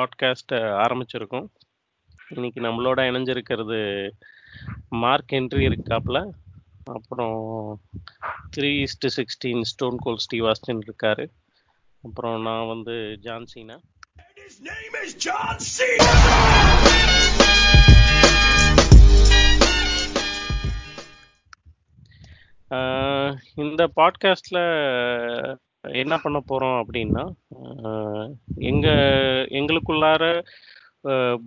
Podcast ஆரம்பிச்சிருக்கோம். இன்னைக்கு நம்மளோட இணைஞ்சிருக்கிறது மார்க் என்ட்ரி இருக்காப்ல. அப்புறம் three is to sixteen Stone Cold Steve Austin இருக்காரு. அப்புறம் நான் வந்து ஜான்சீனா இந்த பாட்காஸ்ட்ல என்ன பண்ண போறோம் அப்படின்னா ஆஹ் எங்க எங்களுக்குள்ளார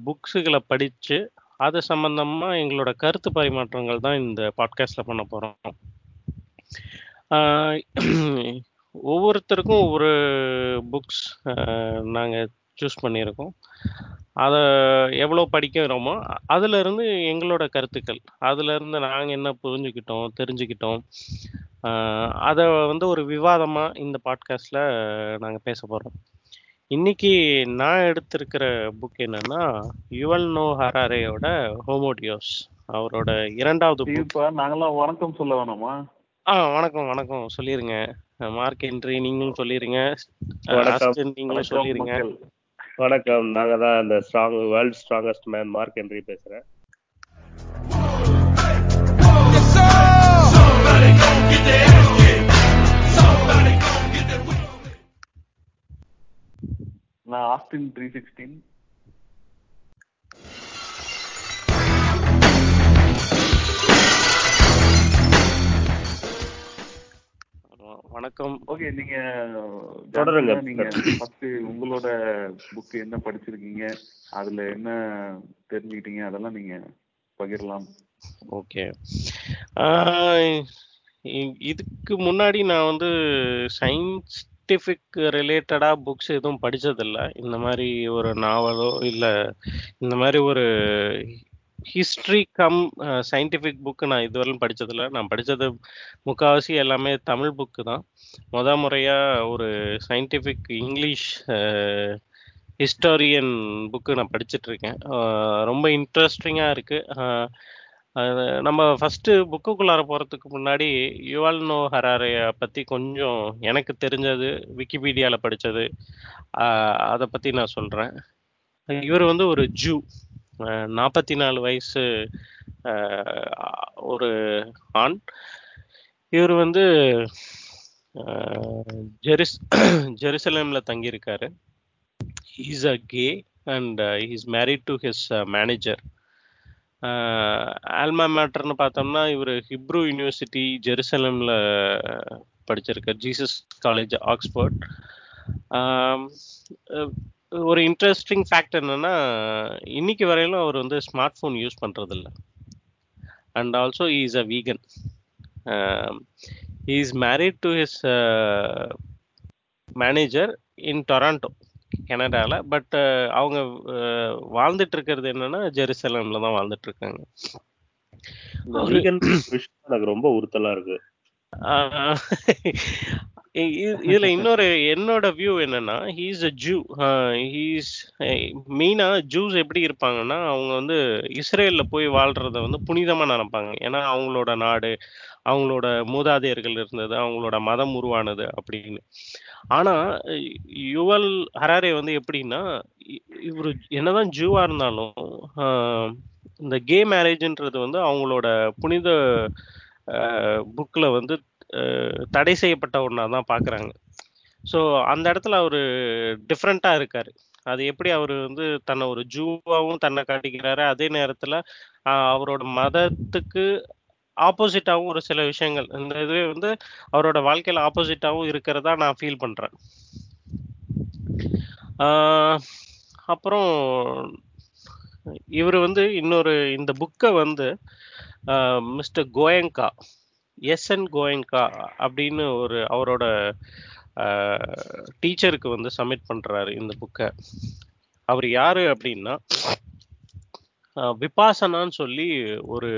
புக்ஸுகளை படிச்சு அது சம்பந்தமா எங்களோட கருத்து பரிமாற்றங்கள் தான் இந்த பாட்காஸ்ட்ல பண்ண போறோம். ஆஹ் ஒவ்வொருத்தருக்கும் ஒவ்வொரு புக்ஸ் நாங்கள் சூஸ் பண்ணியிருக்கோம். அதை எவ்வளோ படிக்கிறோமோ அதுல இருந்து எங்களோட கருத்துக்கள் அதுல இருந்து நாங்கள் என்ன புரிஞ்சுக்கிட்டோம் தெரிஞ்சுக்கிட்டோம். அதை வந்து ஒரு விவாதமா இந்த பாட்காஸ்ட்ல நாங்கள் பேச போறோம். இன்னைக்கு நான் எடுத்திருக்கிற புக் என்னன்னா யுவல் நோ ஹராரேயோட ஹோமோடியோஸ் அவரோட இரண்டாவது நாங்கெல்லாம் வணக்கம் சொல்ல வேணாமா? ஆ வணக்கம் வணக்கம். சொல்லிருங்க. மார்க் என்ட்ரி நீங்களும் சொல்லிருங்க. நீங்களும் சொல்லிருங்க. வணக்கம். நாங்க தான் இந்த strong world strongest man Mark Henry பேசுறேன். நான் ஆஸ்டின் த்ரீ சிக்ஸ்டீன் வணக்கம். ஓகே நீங்க தொடருங்க. நீங்க ஃபர்ஸ்ட் உங்களோட புக் என்ன படிச்சிருக்கீங்க? அதுல என்ன தெரிஞ்சுக்கிட்டீங்க? அதெல்லாம் நீங்க பகிரலாம். ஓகே இதுக்கு முன்னாடி நான் வந்து சயின்டிஃபிக் ரிலேட்டடா புக்ஸ் எதுவும் படிச்சதில்ல. இந்த மாதிரி ஒரு நாவலோ இல்லை இந்த மாதிரி ஒரு ஹிஸ்ட்ரி கம் சயின்டிஃபிக் புக்கு நான் இதுவரையும் படிச்சதில்ல. நான் படிச்சது முக்காவாசி எல்லாமே தமிழ் புக்கு தான். மொத முறையா ஒரு சயின்டிஃபிக் இங்கிலீஷ் ஹிஸ்டாரியன் புக்கு நான் படிச்சிட்டு இருக்கேன். ரொம்ப இன்ட்ரெஸ்டிங்காக இருக்கு. அது நம்ம ஃபர்ஸ்ட் புக்குக்குள்ளார போறதுக்கு முன்னாடி யுவல் நோ ஹராரைய பத்தி கொஞ்சம் எனக்கு தெரிஞ்சது விக்கிபீடியால படிச்சது அதை பத்தி நான் சொல்றேன். இவர் வந்து ஒரு ஜூ நாற்பத்தி நாலு வயசு ஒரு ஆண். இவர் வந்து ஜெருஸ் ஜெருசலேம்ல தங்கியிருக்காரு. Is a gay and is married to his manager alma மேட்டர்னு பார்த்தோம்னா இவர் ஹிப்ரூ யூனிவர்சிட்டி ஜெருசலம்ல படிச்சிருக்கார். ஜீசஸ் காலேஜ் ஆக்ஸ்போர்ட் ஒரு இன்ட்ரெஸ்டிங் ஃபேக்ட் என்னன்னா இன்னைக்கு வரையிலும் அவர் வந்து ஸ்மார்ட் ஃபோன் யூஸ் பண்ணுறதில்ல and also is a vegan is married to his manager in Toronto கனடால. பட் அவங்க அஹ், வாழ்ந்துட்டு இருக்கிறது என்னன்னா ஜெருசலம்ல தான் வாழ்ந்துட்டு இருக்காங்க இந்த ஒரு- vegan விஷயம் எனக்கு ரொம்ப உறுத்தலா இருக்கு. ஆஹ் இ- இ- இதுல இன்னொரு என்னோட வியூ என்னன்னா ஹீஸ் அ ஜூ ஹீஸ் மெயினா ஜூஸ் எப்படி இருப்பாங்கன்னா அவங்க வந்து இஸ்ரேல்ல போய் வாழ்றத வந்து புனிதமா நினைப்பாங்க. ஏன்னா அவங்களோட நாடு அவங்களோட மூதாதையர்கள் இருந்தது அவங்களோட மதம் உருவானது அப்படின்னு. ஆனா யுவல் ஹராரே வந்து எப்படின்னா இ- இவரு என்னதான் ஜூவா இருந்தாலும் ஆஹ் இந்த கே மேரேஜ்ன்றது வந்து அவங்களோட புனித புக்ல வந்து அஹ், தடை செய்யப்பட்ட ஒன்றா தான் பார்க்குறாங்க ஸோ அந்த இடத்துல அவர் டிஃப்ரெண்ட்டாக இருக்காரு. அது எப்படி அவர் வந்து தன்னை ஒரு ஜூவாவும் தன்னை காட்டிக்கிறாரு அதே நேரத்தில் அவரோட மதத்துக்கு ஆப்போசிட்டாகவும் ஒரு சில விஷயங்கள். இந்த இதுவே வந்து அவரோட வாழ்க்கையில் ஆப்போசிட்டாகவும் இருக்கிறதா நான் ஃபீல் பண்ணுறேன் அப்புறம் இவர் வந்து இன்னொரு இந்த புக்கை வந்து மிஸ்டர் கோயங்கா எஸ்என் கோயங்கா அப்படின்னு ஒரு அவரோட டீச்சருக்கு வந்து சப்மிட் பண்ணுறாரு இந்த புக்கை அவர் யாரு அப்படின்னா விபாசனான்னு சொல்லி ஒரு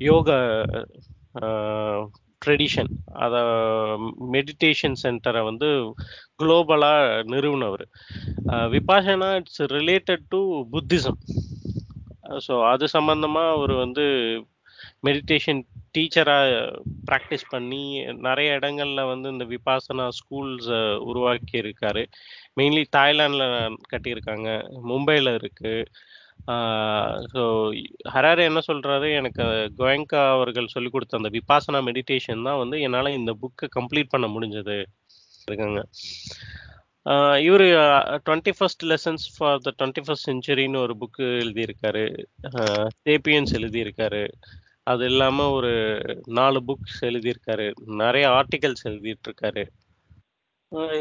யோக ட்ரெடிஷன் அத மெடிடேஷன் சென்டரை வந்து குளோபலா நிறுவனவர். Vipassana it's related to Buddhism so அது சம்பந்தமா அவர் வந்து மெடிடேஷன் டீச்சரா ப்ராக்டிஸ் பண்ணி நிறைய இடங்கள்ல வந்து இந்த விபாசனா ஸ்கூல்ஸ் உருவாக்கி இருக்காரு மெயின்லி தாய்லாந்துல கட்டியிருக்காங்க மும்பையில் இருக்கு. ஸோ ஹராரே என்ன சொல்கிறாரு எனக்கு கோயங்கா அவர்கள் சொல்லிக் கொடுத்த அந்த விபாசனா மெடிடேஷன் தான் வந்து என்னால இந்த புக்கை கம்ப்ளீட் பண்ண முடிஞ்சது. இருக்காங்க. இவர் twenty first lessons for the twenty first செஞ்சுரின்னு ஒரு புக்கு எழுதியிருக்காரு. சேப்பியன்ஸ் எழுதியிருக்காரு. அது இல்லாம ஒரு நாலு புக்ஸ் எழுதியிருக்காரு. நிறைய ஆர்டிகல்ஸ் எழுதிட்டு இருக்காரு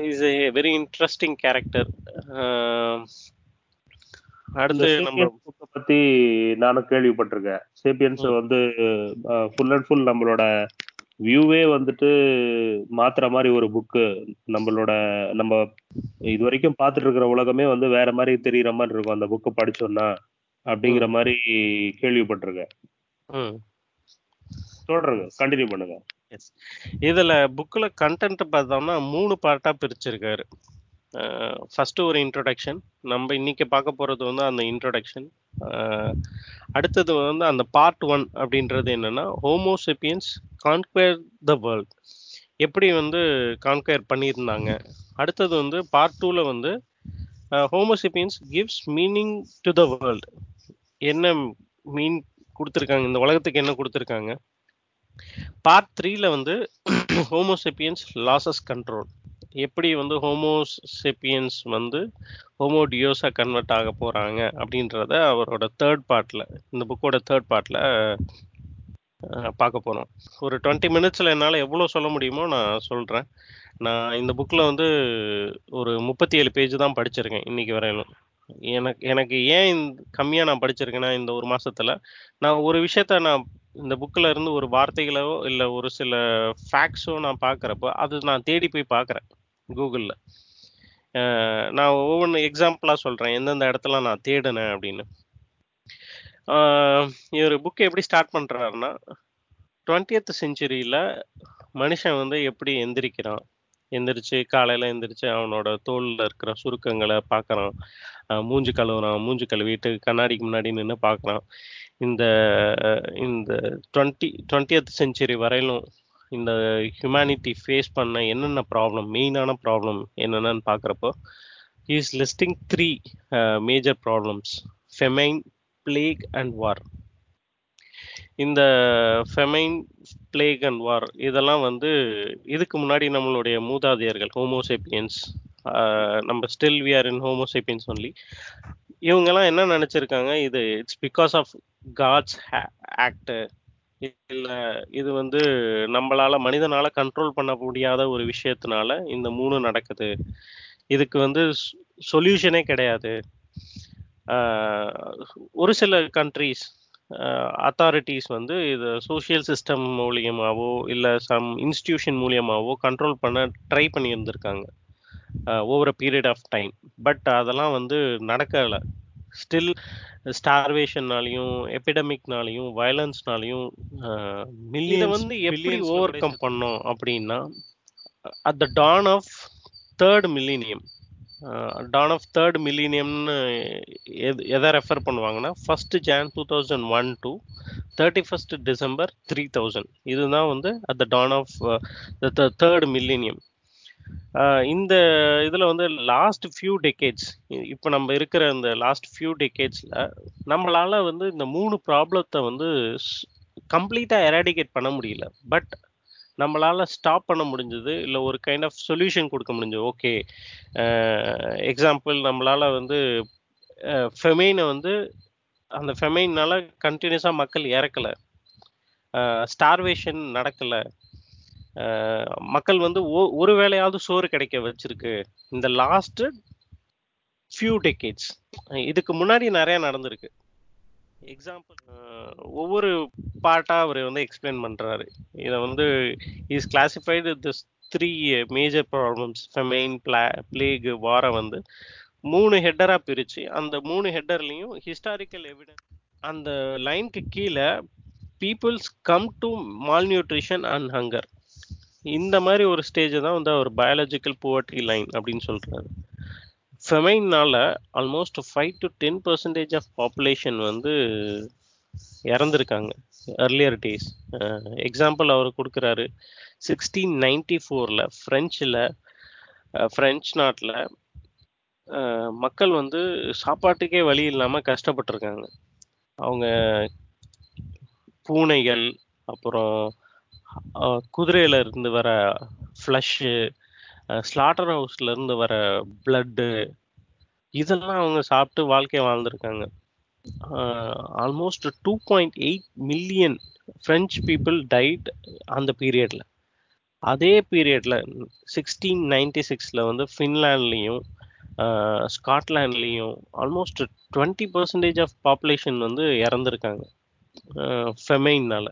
is a very interesting character அடுத்து நம்ம பத்தி நானும் கேள்விப்பட்டிருக்கேன். சேப்பியன்ஸ் வந்து ஃபுல் அண்ட் ஃபுல் நம்மளோட வியூவே வந்துட்டு மாத்துற மாதிரி ஒரு புக்கு நம்மளோட நம்ம இது வரைக்கும் பார்த்துட்டு இருக்கிற உலகமே வந்து வேற மாதிரி தெரியுற மாதிரி இருக்கும். அந்த புக்கு படிச்சோம்னா அப்படிங்கிற மாதிரி கேள்விப்பட்டிருக்கேன். தொடருங்க. கண்டினியூ பண்ணுங்க. எஸ் இதுல புக்ல கண்டென்ட் பார்த்தோம்னா மூணு பார்ட்டா பிரிச்சிருக்காரு. ஃபஸ்ட்டு ஒரு இன்ட்ரொடக்ஷன் நம்ம இன்னைக்கு பார்க்க போகிறது வந்து அந்த இன்ட்ரொடக்ஷன் அடுத்தது வந்து அந்த பார்ட் ஒன் அப்படின்றது என்னென்னா ஹோமோசெப்பியன்ஸ் கான்குயர் த வேர்ல்ட் எப்படி வந்து கான்குயர் பண்ணியிருந்தாங்க? அடுத்தது வந்து பார்ட் டூவில் வந்து homo sapiens gives meaning to the world என்ன மீன் கொடுத்துருக்காங்க? இந்த உலகத்துக்கு என்ன கொடுத்துருக்காங்க? பார்ட் த்ரீல வந்து ஹோமோசெப்பியன்ஸ் லாசஸ் கண்ட்ரோல் எப்படி வந்து ஹோமோசெப்பியன்ஸ் வந்து ஹோமோடியோஸாக கன்வெர்ட் ஆக போகிறாங்க அப்படின்றத அவரோட தேர்ட் பார்ட்டில் இந்த புக்கோட தேர்ட் பார்ட்டில் பார்க்க போகிறோம் ஒரு டுவெண்ட்டி மினிட்ஸில் என்னால் எவ்வளோ சொல்ல முடியுமோ நான் சொல்கிறேன் நான் இந்த புக்கில் வந்து ஒரு முப்பத்தி ஏழு பேஜ் தான் படிச்சிருக்கேன் இன்றைக்கி வரையிலும். எனக்கு எனக்கு ஏன் இந்த- கம்மியாக நான் படிச்சிருக்கேன்னா இந்த ஒரு மாதத்தில் நான் ஒரு விஷயத்த நான் இந்த புக்கில் இருந்து ஒரு வார்த்தைகளோ இல்லை ஒரு சில ஃபேக்ட்ஸோ நான் பார்க்குறப்போ அது நான் தேடி போய் பார்க்குறேன். கூகுள்ல. நான் ஒவ்வொன்று எக்ஸாம்பிளா சொல்றேன். எந்தெந்த இடத்துல நான் தேடினேன் அப்படின்னு. ஆஹ் இவர் புக் எப்படி ஸ்டார்ட் பண்றாருன்னா டுவெண்ட்டியத் செஞ்சுரியில மனுஷன் வந்து எப்படி எந்திரிக்கிறான்? எந்திரிச்சு காலையில எந்திரிச்சு அவனோட தோல்ல இருக்கிற சுருக்கங்களை பார்க்குறான். மூஞ்சி கழுவுறான் மூஞ்சி கழுவிட்டு கண்ணாடிக்கு முன்னாடி நின்று பார்க்குறான். இந்த இந்த டுவெண்ட்டி டுவெண்ட்டியத் செஞ்சுரி வரையிலும் இந்த ஹியூமனிட்டி ஃபேஸ் பண்ண என்னென்ன ப்ராப்ளம் மெயினான ப்ராப்ளம் என்னென்னு பார்க்குறப்போ is listing three major problems famine plague and war இந்த ஃபெமைன் பிளேக் அண்ட் வார் இதெல்லாம் வந்து இதுக்கு முன்னாடி நம்மளுடைய மூதாதையர்கள் ஹோமோசேப்பியன்ஸ் uh, நம்ம still we are in homo sapiens only இவங்கெல்லாம் என்ன நினச்சிருக்காங்க? இது it's because of god's act இல்ல இது வந்து நம்மளால மனிதனால கண்ட்ரோல் பண்ண முடியாத ஒரு விஷயத்தினால இந்த மூணு நடக்குது. இதுக்கு வந்து சொல்யூஷனே கிடையாது. ஆஹ் ஒரு சில கண்ட்ரீஸ் அத்தாரிட்டிஸ் வந்து இது சோஷியல் சிஸ்டம் மூலியமாவோ இல்லை சம் இன்ஸ்டிடியூஷன் மூலியமாவோ கண்ட்ரோல் பண்ண try பண்ணியிருந்திருக்காங்க. Over a period of time but அதெல்லாம் வந்து நடக்கலை. ஸ்டில் ஸ்டார்வேஷன்னாலையும் எபிடமிக்னாலையும் வயலன்ஸ்னாலையும் இதை வந்து எப்படி ஓவர் கம் பண்ணோம் அப்படின்னா at the dawn of third millennium dawn of third மில்லினியம்னு எது எதை ரெஃபர் பண்ணுவாங்கன்னா first Jan two thousand one to thirty first December three thousand இதுதான் வந்து at the dawn of the third millennium இந்த இதில் வந்து லாஸ்ட் ஃபியூ டெக்கேட்ஸ் இப்போ நம்ம இருக்கிற இந்த லாஸ்ட் ஃபியூ டெக்கேட்ஸில் நம்மளால வந்து இந்த மூணு ப்ராப்ளத்தை வந்து கம்ப்ளீட்டாக எராடிகேட் பண்ண முடியல. பட் நம்மளால ஸ்டாப் பண்ண முடிஞ்சது இல்லை ஒரு கைண்ட் ஆஃப் சொல்யூஷன் கொடுக்க முடிஞ்சது. ஓகே எக்ஸாம்பிள் நம்மளால வந்து ஃபெமைனை வந்து அந்த ஃபெமைனால கண்டினியூஸாக மக்கள் இறக்கலை. ஸ்டார்வேஷன் நடக்கலை. மக்கள் வந்து ஒரு வேளையாவது சோறு கிடைக்க வச்சிருக்கு. இந்த லாஸ்ட் ஃபியூ டெக்கேட்ஸ் இதுக்கு முன்னாடி நிறைய நடந்திருக்கு. எக்ஸாம்பிள் ஒவ்வொரு பார்ட்டாக அவர் வந்து எக்ஸ்பிளைன் பண்ணுறாரு இதை வந்து is classified this three major problems famine blah plague வாரம் வந்து மூணு ஹெட்டராக பிரித்து அந்த மூணு ஹெட்டர்லேயும் ஹிஸ்டாரிக்கல் எவிடன்ஸ் அந்த லைனுக்கு கீழே peoples come to malnutrition and hunger இந்த மாதிரி ஒரு ஸ்டேஜ் தான் வந்து அவர் பயாலஜிக்கல் புவர்ட்டி லைன் அப்படின்னு சொல்கிறாரு ஃபெமைனால் almost five to ten percentage of population வந்து இறந்துருக்காங்க. earlier டேஸ் எக்ஸாம்பிள் அவர் கொடுக்குறாரு. சிக்ஸ்டீன் நைன்டி ஃபோரில் ஃப்ரெஞ்சில் ஃப்ரெஞ்ச் நாட்டில் மக்கள் வந்து சாப்பாட்டுக்கே வழி இல்லாமல் கஷ்டப்பட்டிருக்காங்க. அவங்க பூனைகள் அப்புறம் குதிரையில இருந்து வர ஃப்ளஷ்ஷு ஸ்லாட்டர் ஹவுஸ்ல இருந்து வர பிளட்டு இதெல்லாம் அவங்க சாப்பிட்டு வாழ்க்கையை வாழ்ந்திருக்காங்க. Almost two point eight million French people died அந்த பீரியட்ல அதே பீரியட்ல சிக்ஸ்டீன் நைன்டி சிக்ஸ்ல வந்து ஃபின்லாண்ட்லேயும் ஸ்காட்லாண்ட்லேயும் almost twenty percentage of population வந்து இறந்துருக்காங்க. ஃபெமைன்னால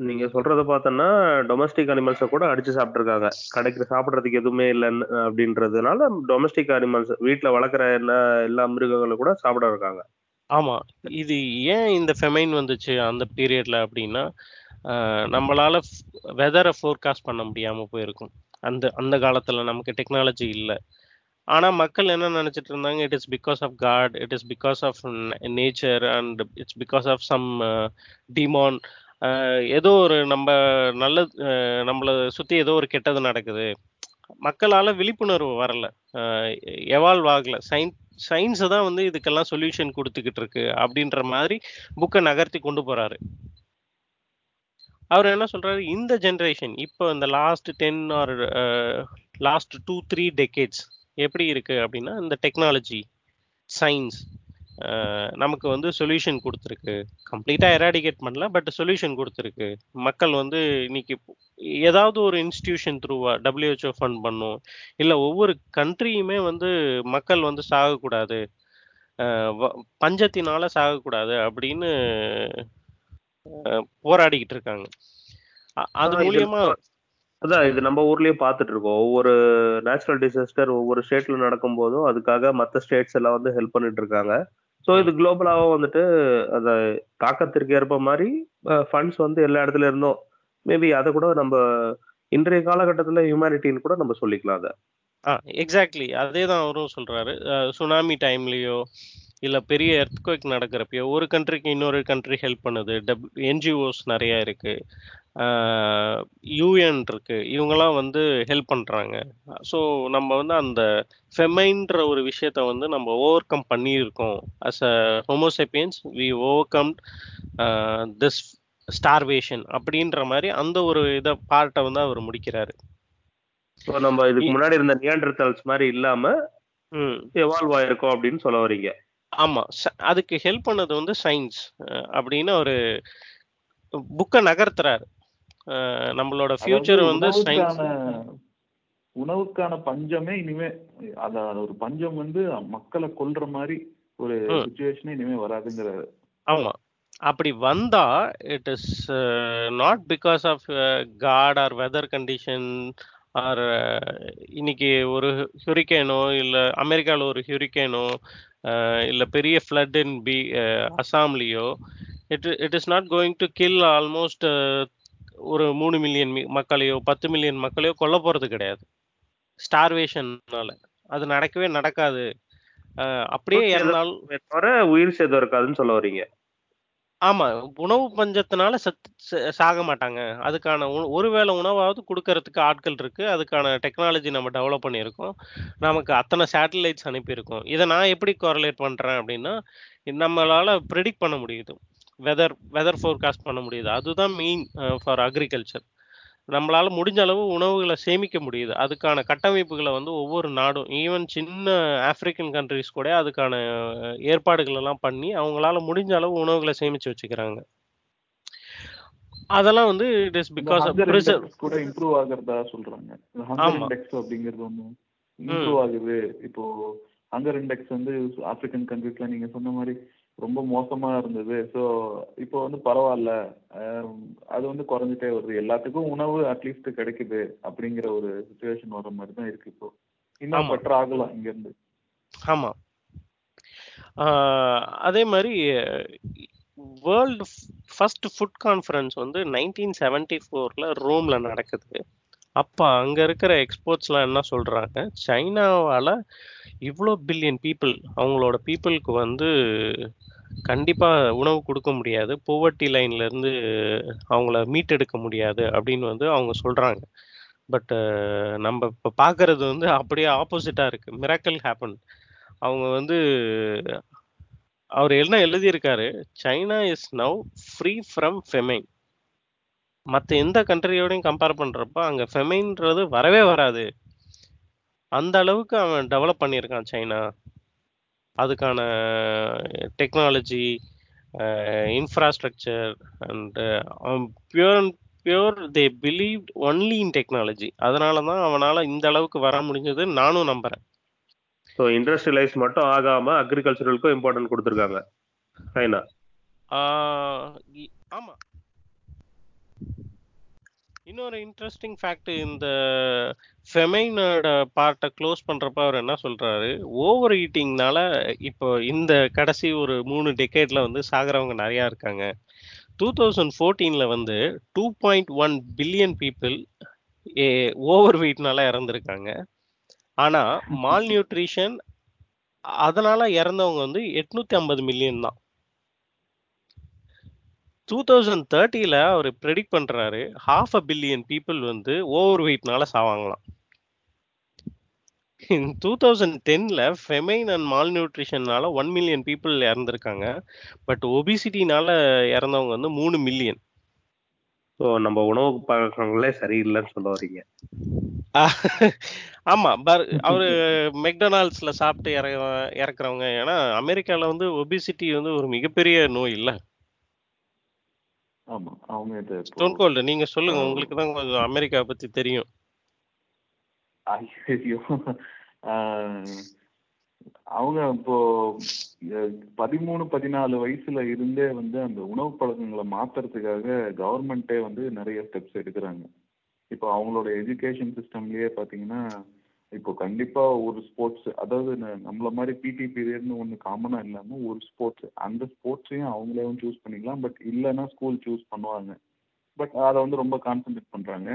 நீங்க சொல்றத பார்த்தோன்னா டொமஸ்டிக் அனிமல்ஸை கூட அடிச்சு சாப்பிட்ருக்காங்க கிடைக்கிற சாப்பிட்றதுக்கு எதுவுமே இல்லைன்னு அப்படின்றதுனால டொமஸ்டிக் அனிமல்ஸ் வீட்டில் வளர்க்குற எல்லா எல்லா மிருகங்களும் கூட சாப்பிட இருக்காங்க. ஆமா. இது ஏன் இந்த ஃபெமைன் வந்துச்சு அந்த பீரியட்ல அப்படின்னா ஆஹ் நம்மளால வெதரை ஃபோர்காஸ்ட் பண்ண முடியாம போயிருக்கும். அந்த அந்த காலத்துல நமக்கு டெக்னாலஜி இல்லை. ஆனா மக்கள் என்ன நினைச்சிட்டு இருந்தாங்க it is because of god it is because of nature and it's because of some demon ஏதோ ஒரு நம்ம நல்ல நம்மளை நம்மள சுத்தி ஏதோ ஒரு கெட்டது நடக்குது. மக்களால விழிப்புணர்வு வரல. எவால்வ் ஆகல. சயின் சயின்ஸ் தான் வந்து இதுக்கெல்லாம் சொல்யூஷன் கொடுத்துக்கிட்டு இருக்கு அப்படின்ற மாதிரி புக்கை நகர்த்தி கொண்டு போறாரு. அவர் என்ன சொல்றாரு? இந்த ஜென்ரேஷன் இப்போ இந்த last ten or last two three decades எப்படி இருக்கு அப்படின்னா இந்த டெக்னாலஜி சயின்ஸ் நமக்கு வந்து சொல்யூஷன் கொடுத்துருக்கு. கம்ப்ளீட்டாக எராடிகேட் பண்ணல பட் சொல்யூஷன் கொடுத்துருக்கு. மக்கள் வந்து இன்னைக்கு ஏதாவது ஒரு இன்ஸ்டிடியூஷன் த்ரூவா டபிள்யூஹெச்ஓ ஃபண்ட் பண்ணும். இல்லை ஒவ்வொரு கண்ட்ரியுமே வந்து மக்கள் வந்து சாகக்கூடாது. பஞ்சத்தினால சாகக்கூடாது அப்படின்னு போராடிக்கிட்டு இருக்காங்க. அது மூலியமா அதான் இது நம்ம ஊர்லயே பார்த்துட்டு இருக்கோம். ஒவ்வொரு நேச்சுரல் டிசாஸ்டர் ஒவ்வொரு ஸ்டேட்ல நடக்கும் போதும் அதுக்காக மற்ற ஸ்டேட்ஸ் எல்லாம் வந்து ஹெல்ப் பண்ணிட்டு இருக்காங்க. ஸோ இது குளோபலாகவும் வந்துட்டு அந்த தாக்கத்திற்கு ஏற்ப மாதிரி ஃபண்ட்ஸ் வந்து எல்லா இடத்துல இருந்தோம் மேபி அதை கூட நம்ம இன்றைய காலகட்டத்தில் ஹியூமனிட்டின்னு கூட நம்ம சொல்லிக்கலாம் அதை. ஆ எக்ஸாக்ட்லி அதே தான் அவரும் சொல்றாரு. சுனாமி டைம்லயோ இல்ல பெரிய எர்த்குவேக் நடக்கிறப்பயோ ஒரு கண்ட்ரிக்கு இன்னொரு கண்ட்ரி ஹெல்ப் பண்ணுது டப் என்ஜிஓஸ் நிறைய இருக்கு. யூஎன் இருக்கு. இவங்கெல்லாம் வந்து ஹெல்ப் பண்றாங்க. ஸோ நம்ம வந்து அந்த ஃபெமைன்ற ஒரு விஷயத்த வந்து நம்ம ஓவர் கம் பண்ணியிருக்கோம் as a homo sapiens we overcome this starvation அப்படின்ற மாதிரி அந்த ஒரு இதை பார்ட்டை வந்து அவர் முடிக்கிறாரு. ஸோ நம்ம இதுக்கு முன்னாடி இருந்த நியாண்டர்தல்ஸ் மாதிரி இல்லாம எவால்வ் ஆயிருக்கோம் அப்படின்னு சொல்ல வரீங்க ஆமா. ச- அதுக்கு ஹெல்ப் பண்ணது வந்து சயின்ஸ் அப்படின்னு ஒரு புக்கை நகர்த்துறாரு. நம்மளோட ஃபியூச்சர் அதாவது வந்து சயின்ஸ் உணவுக்கான பஞ்சமே இனிமே அத ஒரு பஞ்சம் வந்து மக்களை கொல்ற மாதிரி ஒரு ம். சுச்சுவேஷனே இனிமே வராதுங்கிற ஆமா. அப்படி வந்தா it is not because of god or weather condition or இன்னைக்கு ஒரு ஹுரிக்கேனோ இல்ல அமெரிக்கால ஒரு ஹுரிக்கேனோ இல்ல பெரிய ஃப்ளட் இன் பி அசாம்லயோ it it is not going to kill almost ஒரு மூணு மில்லியன் மக்களையோ பத்து மில்லியன் மக்களையோ கொல்ல போறது கிடையாது. ஸ்டார்வேஷன்னால அது நடக்கவே நடக்காது. அப்படியே இறந்தாலும் தவிர உயிர் சேதம் இருக்காதுன்னு சொல்ல வரீங்க ஆமா. உணவு பஞ்சத்தினால சத் ச- சாக மாட்டாங்க. அதுக்கான உண- ஒருவேளை உணவாவது கொடுக்கறதுக்கு ஆட்கள் இருக்கு. அதுக்கான டெக்னாலஜி நம்ம டெவலப் பண்ணியிருக்கோம். நமக்கு அத்தனை சேட்டலைட்ஸ் அனுப்பியிருக்கோம். இதை நான் எப்படி கோரலேட் பண்றேன் அப்படின்னா நம்மளால ப்ரெடிக்ட் பண்ண முடியுது. வெதர் வெதர் ஃபோர்காஸ்ட் பண்ண முடியுது. அதுதான் மெயின் ஃபார் அக்ரிகல்ச்சர் நம்மளால முடிஞ்ச அளவு உணவுகளை சேமிக்க முடியுது. அதுக்கான கட்டமைப்புகளை வந்து ஒவ்வொரு நாடும் ஈவன் சின்ன ஆப்பிரிக்கன் கண்ட்ரிஸ் கூட அதுக்கான ஏற்பாடுகள் எல்லாம் பண்ணி அவங்களால முடிஞ்ச அளவு உணவுகளை சேமிச்சு வச்சுக்கிறாங்க. அதெல்லாம் வந்து it is because of hunger preserve index கூட இம்ப்ரூவ் ஆகுறதா சொல்றாங்க. ஹங்கர் ஆமா. இண்டெக்ஸ் அப்படிங்கிறது ஒண்ணு இம்ப்ரூவ் ஆகுது. இப்போ ஹங்கர் இண்டெக்ஸ் வந்து ஆப்பிரிக்கன் கண்ட்ரீஸ்ல நீங்க சொன்ன மாதிரி ரொம்ப மோசமா இருந்தது. ஸோ இப்போ வந்து பரவாயில்ல. அது வந்து குறைஞ்சிட்டே வருது. எல்லாத்துக்கும் உணவு அட்லீஸ்ட் கிடைக்குது அப்படிங்கிற ஒரு சுச்சுவேஷன் வர மாதிரி தான் இருக்கு இப்போ. இன்னும். பெட்டர் ஆகலாம் இங்க இருந்து ஆமா. ஆஹ் அதே மாதிரி வேர்ல்டு ஃபர்ஸ்ட் ஃபுட் கான்ஃபரன்ஸ் வந்து நைன்டீன் செவன்டி ஃபோரில் ரோமில் நடக்குது. அப்போ அங்கே இருக்கிற எக்ஸ்போர்ட்ஸ்லாம் என்ன சொல்கிறாங்க சைனாவால் இவ்வளோ பில்லியன் பீப்புள் அவங்களோட பீப்புளுக்கு வந்து கண்டிப்பா உணவு கொடுக்க முடியாது. போவர்ட்டி லைன்ல இருந்து அவங்கள மீட்டெடுக்க முடியாது அப்படின்னு வந்து அவங்க சொல்றாங்க. பட் நம்ம இப்போ பார்க்கறது வந்து அப்படியே ஆப்போசிட்டா இருக்கு. Miracle happen. அவங்க வந்து அவர் என்ன எழுதியிருக்காரு, "China is now free from famine." மத்த எந்த கண்ட்ரியோடையும் கம்பேர் பண்றப்ப அங்க ஃபெமைன்றது வரவே வராது. அந்த அளவுக்கு அவன் டெவலப் பண்ணியிருக்கான் சைனா. அதுக்கான technology, uh infrastructure and pure and pure they believed only in technology. அதனால தான் அவனால இந்த அளவுக்கு வர முடிஞ்சதுன்னு நானும் நம்புறேன். ஸோ இண்டஸ்ட்ரியலைஸ் மட்டும் ஆகாம அக்ரிகல்ச்சரலுக்கும் இம்பார்ட்டன்ட் கொடுத்துருக்காங்க சைனா ஆ, இ- ஆமா. இன்னொரு இன்ட்ரெஸ்டிங் ஃபேக்ட் இந்த ஃபெமைனோட பார்ட்டை க்ளோஸ் பண்றப்ப அவர் என்ன சொல்றாரு? ஓவர் ஈட்டிங்னால இப்போ இந்த கடைசி ஒரு மூணு டெக்கேட்ல வந்து சாகிறவங்க நிறையா இருக்காங்க. டூ தௌசண்ட் ஃபோர்டீனில் வந்து two point one billion people over வெயிட்னால இறந்துருக்காங்க. ஆனால் மால் நியூட்ரிஷன் அதனால இறந்தவங்க வந்து எட்நூத்தி ஐம்பது மில்லியன் தான். டூ தௌசண்ட் தேர்ட்டியில் அவர் ப்ரெடிக்ட் பண்ணுறாரு ஹாஃப் அ பில்லியன் பீப்புள் வந்து ஓவர் வெயிட்னால சாவாங்களாம். டூ தௌசண்ட் டென்னில் ஃபெமைன் அண்ட் மால் நியூட்ரிஷன்னால ஒன் மில்லியன் பீப்புள் இறந்துருக்காங்க. பட் ஒபிசிட்டினால இறந்தவங்க வந்து மூணு மில்லியன் ஸோ நம்ம உணவு பழக்கங்களே சரியில்லைன்னு சொல்ல வரீங்க ஆமா பர் அவரு மெக்டொனால்ட்ஸ்ல சாப்பிட்டு இற இறக்குறவங்க. ஏன்னா அமெரிக்கால வந்து ஒபிசிட்டி வந்து ஒரு மிகப்பெரிய நோய் இல்ல. ஆமா அவங்க இது ஸ்டோன் கோல்டு நீங்க சொல்லுங்க. உங்களுக்கு தான் கொஞ்சம் அமெரிக்கா பத்தி தெரியும் ஐயோ அவங்க இப்போ பதிமூணு பதினாலு வயசுல இருந்தே வந்து அந்த உணவு பழக்கங்களை மாத்துறதுக்காக கவர்மெண்ட்டே வந்து நிறைய ஸ்டெப்ஸ் எடுக்கிறாங்க இப்போ அவங்களோட எஜுகேஷன் சிஸ்டம்லயே பாத்தீங்கன்னா இப்போ கண்டிப்பா ஒரு ஸ்போர்ட்ஸ் அதாவது ந- நம்மள மாதிரி பிடி பீரியட்னு ஒன்று காமனா இல்லாமல் ஒரு ஸ்போர்ட்ஸ் அந்த ஸ்போர்ட்ஸையும் அவங்களே சூஸ் பண்ணிக்கலாம். பட் இல்லைன்னா ஸ்கூல் சூஸ் பண்ணுவாங்க. பட் அதை வந்து ரொம்ப கான்சென்ட்ரேட் பண்றாங்க.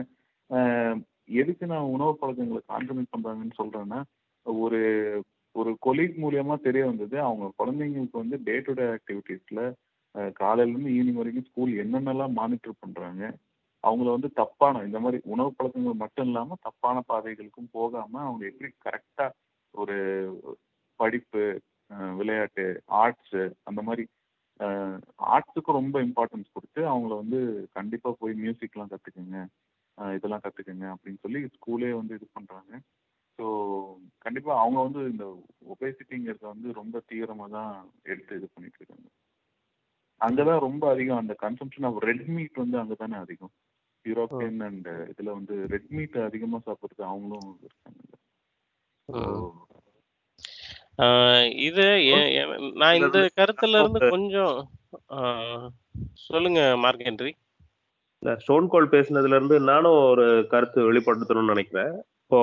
எதுக்கு நான் உணவு பழக்கங்களை கான்சென்ட்ரேட் பண்றாங்கன்னு சொல்றேன்னா ஒரு ஒரு கொலீக் மூலியமா தெரிய வந்தது அவங்க குழந்தைங்களுக்கு வந்து டே டு டே ஆக்டிவிட்டீஸ்ல காலையில இருந்து ஈவினிங் வரைக்கும் ஸ்கூல் என்னென்னலாம் மானிட்டர் பண்றாங்க அவங்கள வந்து தப்பான இந்த மாதிரி உணவு பழக்கங்கள் மட்டும் இல்லாம தப்பான பாதைகளுக்கும் போகாம அவங்க எப்படி கரெக்டா ஒரு படிப்பு விளையாட்டு ஆர்ட்ஸ் அந்த மாதிரி ஆர்ட்ஸுக்கும் ரொம்ப இம்பார்ட்டன்ஸ் கொடுத்து அவங்கள வந்து கண்டிப்பா போய் மியூசிக்லாம் கற்றுக்குங்க இதெல்லாம் கத்துக்குங்க அப்படின்னு சொல்லி ஸ்கூலே வந்து இது பண்றாங்க. ஸோ கண்டிப்பா அவங்க வந்து இந்த ஒபேசிட்டிங்கிறத வந்து ரொம்ப தீவிரமா தான் எடுத்து இது பண்ணிட்டு இருக்காங்க. அங்கதான் ரொம்ப அதிகம் அந்த கன்சம்ஷன் ஆஃப் ரெட் மீட் வந்து அங்கதானே அதிகம். யூரோப்பியன் அண்ட் இதுல வந்து ரெட் மீட் அதிகமா சாப்பிடுறது அவங்களும் இருக்காங்க. இது நான் இந்த கருத்துல இருந்து கொஞ்சம் ஆஹ் சொல்லுங்க மார்க் ஹென்றி. இந்த ஸ்டோன் கோல் பேசுனதுல இருந்து நானும் ஒரு கருத்து வெளிப்படுத்தணும்னு நினைக்கிறேன். இப்போ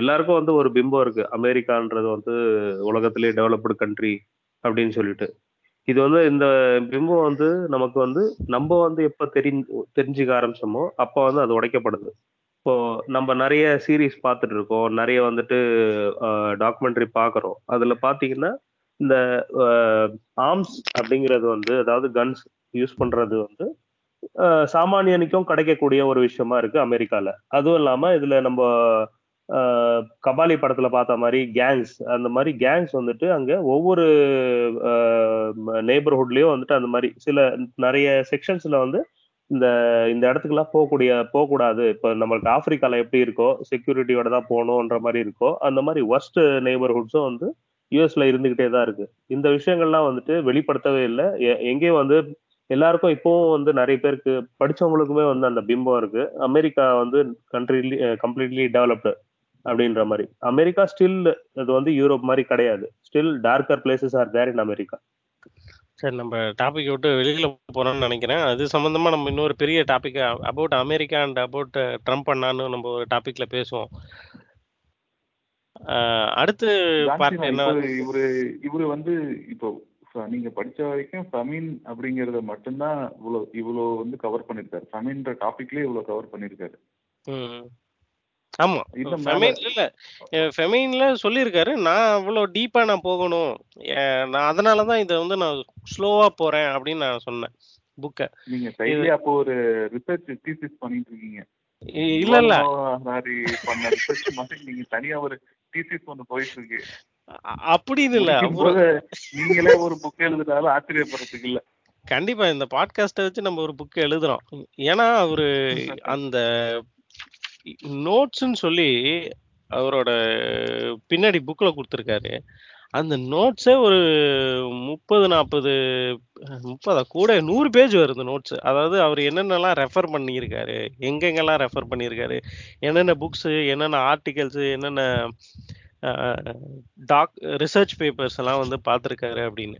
எல்லாருக்கும் வந்து ஒரு பிம்பம் இருக்கு. அமெரிக்கான்றது வந்து உலகத்திலேயே டெவலப்டு கண்ட்ரி அப்படின்னு சொல்லிட்டு. இது வந்து இந்த பிம்பம் வந்து நமக்கு வந்து நம்ம வந்து எப்ப தெரி தெரிஞ்சுக்க ஆரம்பிச்சோமோ அப்போ வந்து அது உடைக்கப்படுது. இப்போ நம்ம நிறைய சீரீஸ் பார்த்துட்டு இருக்கோம். நிறைய வந்துட்டு டாக்குமெண்ட்ரி பார்க்குறோம். அதுல பார்த்தீங்கன்னா இந்த ஆர்ம்ஸ் அப்படிங்கிறது வந்து அதாவது கன்ஸ் யூஸ் பண்றது வந்து சாமானியனுக்கும் கிடைக்கக்கூடிய ஒரு விஷயமா இருக்கு அமெரிக்கால. அதுவும் இல்லாம இதுல நம்ம கபாலி படத்துல பார்த்த மாதிரி கேங்ஸ் அந்த மாதிரி கேங்ஸ் வந்துட்டு அங்க ஒவ்வொரு நெய்பர்ஹுட்லயும் வந்துட்டு அந்த மாதிரி சில நிறைய செக்ஷன்ஸ்ல வந்து இந்த இந்த இடத்துக்குலாம் போகக்கூடிய போகக்கூடாது. இப்போ நம்மளுக்கு ஆப்பிரிக்கால எப்படி இருக்கோ செக்யூரிட்டியோட தான் போகணுன்ற மாதிரி இருக்கோ அந்த மாதிரி ஒர்ஸ்ட் நெய்பர்ஹுட்ஸும் வந்து யூஎஸ்ல இருந்துகிட்டே தான் இருக்கு. இந்த விஷயங்கள்லாம் வந்துட்டு வெளிப்படுத்தவே இல்லை. எ- எங்கேயும் வந்து எல்லாருக்கும் இப்போவும் வந்து நிறைய பேருக்கு படிச்சவங்களுக்குமே வந்து அந்த பிம்பம் இருக்கு. அமெரிக்கா வந்து கண்ட்ரிலி கம்ப்ளீட்லி டெவலப்டு அப்படின்ற மாதிரி. அமெரிக்கா ஸ்டில் இது வந்து யூரோப் மாதிரி கிடையாது. Still darker places are there in America சரி நம்ம டாபிக் விட்டு வெளியில போறோம்னு நினைக்கிறேன். அது சம்பந்தமா நம்ம இன்னொரு பெரிய topic about America and about Trump அண்ணான்னு நம்ம ஒரு டாபிக்ல பேசுவோம். ஆஹ் அடுத்து நான் என்ன? இவரு இவரு வந்து இப்போ நீங்க படிச்ச வரைக்கும் ஃபமீன் அப்படிங்கறத மட்டும்தான் இவ்வளவு இவ்வளவு வந்து கவர் பண்ணிருக்காரு. ஃபமீன்ற டாபிக்லயே இவ்வளவு கவர் பண்ணிருக்காரு. ம். ஆமா. மேல ஃபெமைன் இல்ல. ஃபெமைன்ல சொல்லியிருக்காரு. நான் அவ்வளவு டீப்பா நான் போகணும். அஹ் நான் அதனாலதான் இதை வந்து நான் ஸ்லோவா போறேன் அப்படின்னு நான் சொன்னேன். புக்கை நீங்க சைட்லயே அப்போ ஒரு ரிசர்ச் தீசிஸ் பண்ணிட்டு இருக்கீங்க. இல்ல இல்ல. ஹாரி பண்ண ரிசர்ச் மாதிரி நீங்க தனியா ஒரு தீசிஸ் ஒண்ணு போயிட்டு இருக்கு அ- அப்படின்னு இல்ல. போது நீங்களே ஒரு புக் எழுதுனாலும் ஆச்சரியப்படுறதுக்கு இல்ல. கண்டிப்பா இந்த பாட்காஸ்ட்டை வச்சு நம்ம ஒரு புக் எழுதுறோம். ஏன்னா அவரு அந்த நோட்ஸ்ன்னு சொல்லி அவரோட பின்னாடி புக்கில் கொடுத்துருக்காரு. அந்த நோட்ஸே ஒரு முப்பது நாற்பது முப்பதா? கூட நூறு பேஜ் வருது நோட்ஸ் அதாவது அவர் என்னென்னலாம் ரெஃபர் பண்ணியிருக்காரு எங்கெங்கெல்லாம் ரெஃபர் பண்ணியிருக்காரு என்னென்ன புக்ஸு என்னென்ன ஆர்டிகல்ஸு என்னென்ன டாக் ரிசர்ச் பேப்பர்ஸ் எல்லாம் வந்து பார்த்துருக்காரு அப்படின்னு.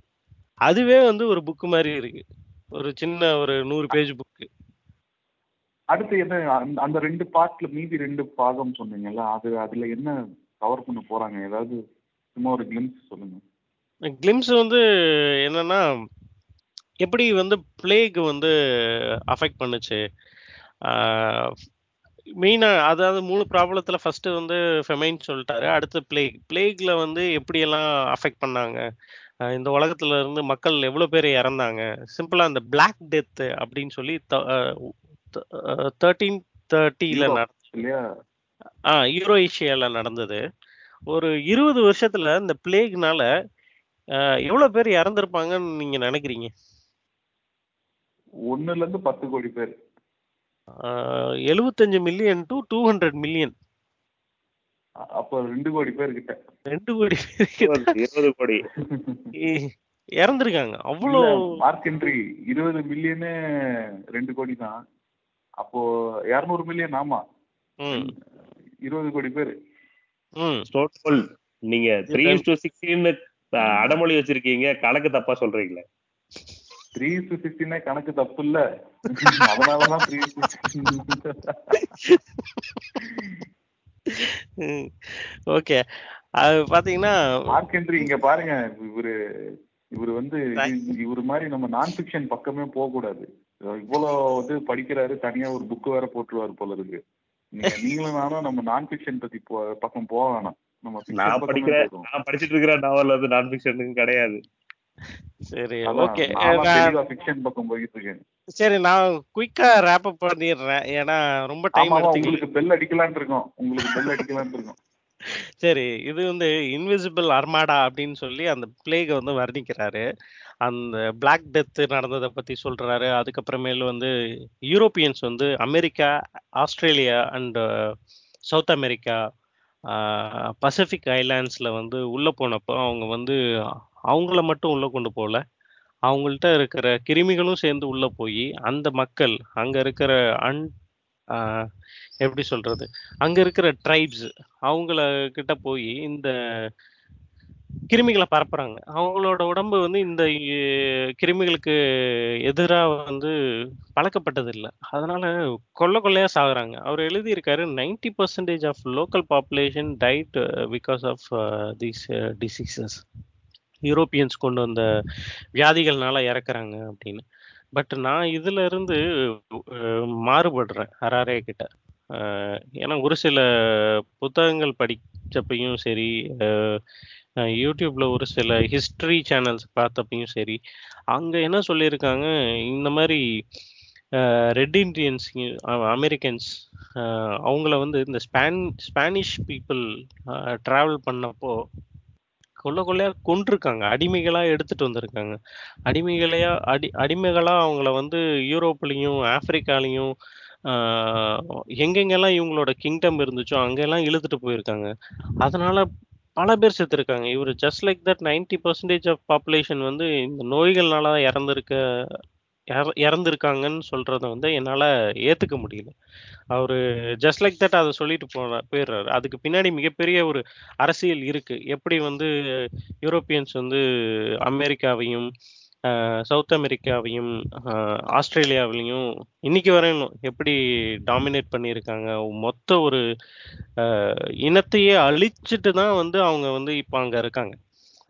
அதுவே வந்து ஒரு புக்கு மாதிரி இருக்கு. ஒரு சின்ன ஒரு நூறு பேஜ் புக்கு அடுத்து என்ன அந்த- அந்த ரெண்டு பார்ட்ல மீதி ரெண்டு பாகம் சொன்னீங்கல்ல அது அதுல என்ன கவர் பண்ண போறாங்க? ஏதாவது சும்மா ஒரு கிளிம்ஸ் சொல்லுங்க. கிளிம்ஸ் வந்து என்னன்னா எப்படி வந்து பிளேக் வந்து அஃபெக்ட் பண்ணுச்சு? மெயினா அதாவது மூணு ப்ராப்ளத்துல ஃபர்ஸ்ட் வந்து ஃபெமைன் சொல்லிட்டாரு அடுத்து பிளேக் பிளேக்ல வந்து எப்படியெல்லாம் அஃபெக்ட் பண்ணாங்க? இந்த உலகத்துல இருந்து மக்கள் எவ்வளவு பேர் இறந்தாங்க? சிம்பிளா அந்த பிளாக் டெத் அப்படின்னு சொல்லி த தேர்ட்டீன் தேர்ட்டில யூரோப் இல்லையா? ஆ யூரோ ஏஷியால நடந்தது. ஒரு இருபது வருஷத்துல இந்த பிளேக்னால எவ்வளவு பேர் இறந்திருப்பாங்கன்னு நீங்க நினைக்கிறீங்க? ஒண்ணுல இருந்து பத்து கோடி பேர். எழுபத்தஞ்சு million to two hundred million அப்போ ரெண்டு கோடி பேர் கிட்ட. ரெண்டு கோடி பேர் இருபது கோடி. இறந்திருக்காங்க. அவ்வளோ மார்க் என்ட்ரி இருபது மில்லியனு ரெண்டு கோடி தான். அப்போ இருநூறு மில்லியன் ஆமா. இருபது கோடி பேர். டோட்டல் நீங்க த்ரீ டு சிக்ஸ்டீன் அடமொழி வச்சிருக்கீங்க கணக்கு தப்பா சொல்றீங்களே. த்ரீ டு சிக்ஸ்டினே கணக்கு தப்பு இல்ல. அதனாலதான் த்ரீ ஓகே. அது பாத்தீங்கன்னா மார்க் என்ட்ரி இங்க பாருங்க இவரு இவரு வந்து இவரு மாதிரி நம்ம நான் ஃபிக்ஷன் பக்கமே போக கூடாது இவ்வளவு இது படிக்கிறாரு தனியா ஒரு புக் வேற போட்டுருவாரு போல இருக்கு. நீங்க நீங்களும் நானும் நம்ம நான் ஃபிக்ஷன் பத்தி போ- பக்கம் போக வேணாம். நம்ம நான் படிக்கிற. நான் படிச்சிட்டு இருக்கிற நாவல் வந்து நான் ஃபிக்ஷனுக்கு கிடையாது. சரி ஓகே fiction பக்கம் போயிட்டு இருக்கேன் சரி நான் குயிக்கா ரேப் அப் பண்ணிடுறேன். ஏன்னா ரொம்ப டைம் உங்களுக்கு பெல் அடிக்கலாம்னு இருக்கோம். உங்களுக்கு பெல் அடிக்கலாம்னு இருக்கோம். சரி இது வந்து இன்விசிபிள் அர்மாடா அப்படின்னு சொல்லி அந்த பிளேக வந்து வர்ணிக்கிறாரு. அந்த பிளாக் டெத் நடந்ததை பத்தி சொல்றாரு. அதுக்கப்புறமேலு வந்து யூரோப்பியன்ஸ் வந்து America Australia and south America Pacific ஐலேண்ட்ஸ்ல வந்து உள்ள போனப்போ அவங்க வந்து அவங்கள மட்டும் உள்ள கொண்டு போகல. அவங்கள்ட்ட இருக்கிற கிருமிகளும் சேர்ந்து உள்ள போய் அந்த மக்கள் அங்க இருக்கிற அன் ஆஹ் எப்படி சொல்றது? அங்க இருக்கிற ட்ரைப்ஸ் அவங்கள கிட்ட போய் இந்த கிருமிகளை பரப்புறாங்க. அவங்களோட உடம்பு வந்து இந்த கிருமிகளுக்கு எதிராக வந்து பழக்கப்பட்டது இல்லை அதனால கொள்ள கொள்ளையா சாகுறாங்க. அவர் எழுதியிருக்காரு ninety percentage of local population died because of these diseases Europeans கொண்டு வந்த வியாதிகள்னால இறக்குறாங்க அப்படின்னு. பட் நான் இதுல இருந்து மாறுபடுறேன் ஹராரே கிட்ட. ஏன்னா ஒரு சில புத்தகங்கள் படிச்சப்பயும் சரி அஹ், யூடியூப்ல ஒரு சில ஹிஸ்டரி சேனல்ஸ் பார்த்தப்பையும் சரி அங்க என்ன சொல்லியிருக்காங்க இந்த மாதிரி ரெட் இண்டியன்ஸ் அமெரிக்கன்ஸ் அவங்கள வந்து இந்த ஸ்பான் ஸ்பானிஷ் பீப்புள் ட்ராவல் பண்ணப்போ கொள்ள கொள்ளையா கொண்டிருக்காங்க அடிமைகளா எடுத்துட்டு வந்திருக்காங்க. அடிமைகளையா அடி அடிமைகளா அவங்கள வந்து யூரோப்லயும் ஆப்பிரிக்காலையும் எங்கெங்கெல்லாம் இவங்களோட கிங்டம் இருந்துச்சோ அங்கெல்லாம் இழுத்துட்டு போயிருக்காங்க. அதனால பல பேர் செத்துருக்காங்க. இவர் just like that 90% percentage of population வந்து இந்த நோய்கள்னால தான் இறந்திருக்க இற- இறந்திருக்காங்கன்னு சொல்றத வந்து என்னால ஏத்துக்க முடியல. அவரு ஜஸ்ட் லைக் தட் அதை சொல்லிட்டு போன போயிடுறாரு. அதுக்கு பின்னாடி மிகப்பெரிய ஒரு அரசியல் இருக்கு. எப்படி வந்து யூரோப்பியன்ஸ் வந்து அமெரிக்காவையும் சவுத் அமெரிக்காவையும் ஆஹ் ஆஸ்திரேலியாவிலையும் இன்னைக்கு வரையும் எப்படி டாமினேட் பண்ணியிருக்காங்க? மொத்த ஒரு ஆஹ் இனத்தையே அழிச்சிட்டு தான் வந்து அவங்க வந்து இப்போ அங்க இருக்காங்க.